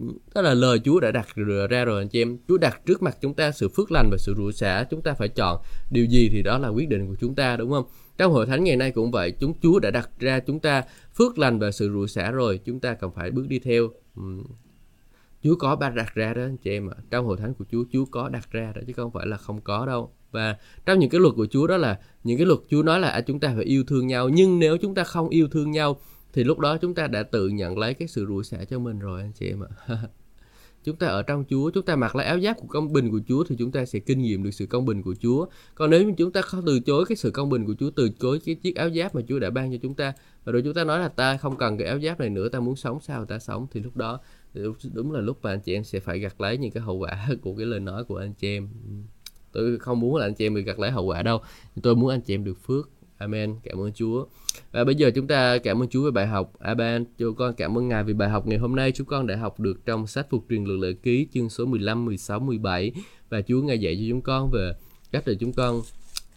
ừ đó là lời Chúa đã đặt ra rồi anh chị em Chúa đặt trước mặt chúng ta sự phước lành và sự rủa xả, chúng ta phải chọn điều gì thì đó là quyết định của chúng ta, đúng không trong hội thánh ngày nay cũng vậy, chúng Chúa đã đặt ra chúng ta phước lành và sự rủa xả rồi, chúng ta cần phải bước đi theo ừ. Chúa có ban đặt ra đó anh chị em ạ. À. Trong hội thánh của Chúa, Chúa có đặt ra đó chứ không phải là không có đâu. Và trong những cái luật của Chúa đó là những cái luật Chúa nói là à, chúng ta phải yêu thương nhau. Nhưng nếu chúng ta không yêu thương nhau thì lúc đó chúng ta đã tự nhận lấy cái sự rủa xả cho mình rồi anh chị em ạ. À. chúng ta ở trong Chúa, chúng ta mặc lại áo giáp của công bình của Chúa thì chúng ta sẽ kinh nghiệm được sự công bình của Chúa. Còn nếu như chúng ta không từ chối cái sự công bình của Chúa, từ chối cái chiếc áo giáp mà Chúa đã ban cho chúng ta và rồi chúng ta nói là ta không cần cái áo giáp này nữa, ta muốn sống sao ta sống thì lúc đó đúng là lúc mà anh chị em sẽ phải gặt lấy những cái hậu quả của cái lời nói của anh chị em tôi không muốn là anh chị em bị gặt lấy hậu quả đâu tôi muốn anh chị em được phước Amen. Cảm ơn Chúa. Và bây giờ chúng ta cảm ơn Chúa về bài học. Amen. Cho con cảm ơn Ngài vì bài học ngày hôm nay chúng con đã học được trong sách phục truyền Lược lệ ký chương số 15, 16, 17 và Chúa Ngài dạy cho chúng con về cách để chúng con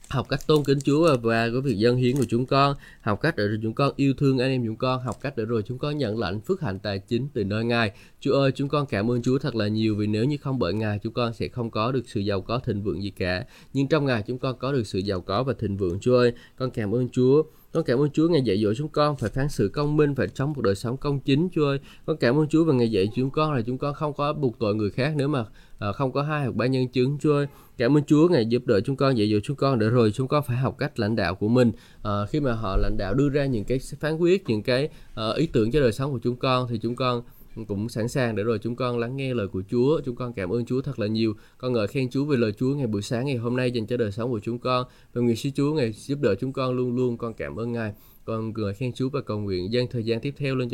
học cách tôn kính Chúa và của việc dân hiến của chúng con, học cách để rồi chúng con yêu thương anh em chúng con, học cách để rồi chúng con nhận lãnh phước hạnh tài chính từ nơi Ngài. Chúa ơi, chúng con cảm ơn Chúa thật là nhiều vì nếu như không bởi Ngài chúng con sẽ không có được sự giàu có thịnh vượng gì cả. Nhưng trong Ngài chúng con có được sự giàu có và thịnh vượng. Chúa ơi, con cảm ơn Chúa con cảm ơn Chúa ngày dạy dỗ chúng con phải phán xử công minh, phải sống một đời sống công chính Chúa ơi. Con cảm ơn Chúa và ngày dạy chúng con là chúng con không có buộc tội người khác nữa mà Ờ, không có hai hoặc ba nhân chứng Chúa ơi. Cảm ơn Chúa ngày giúp đỡ chúng con dạy dỗ chúng con để rồi chúng con phải học cách lãnh đạo của mình. À, khi mà họ lãnh đạo đưa ra những cái phán quyết, những cái uh, ý tưởng cho đời sống của chúng con thì chúng con cũng sẵn sàng để rồi chúng con lắng nghe lời của Chúa. Chúng con cảm ơn Chúa thật là nhiều. Con ngợi khen Chúa về lời Chúa ngày buổi sáng ngày hôm nay dành cho đời sống của chúng con. Và nguyện xin Chúa ngày giúp đỡ chúng con luôn luôn. Con cảm ơn Ngài. Con ngợi khen Chúa và cầu nguyện dâng thời gian tiếp theo lên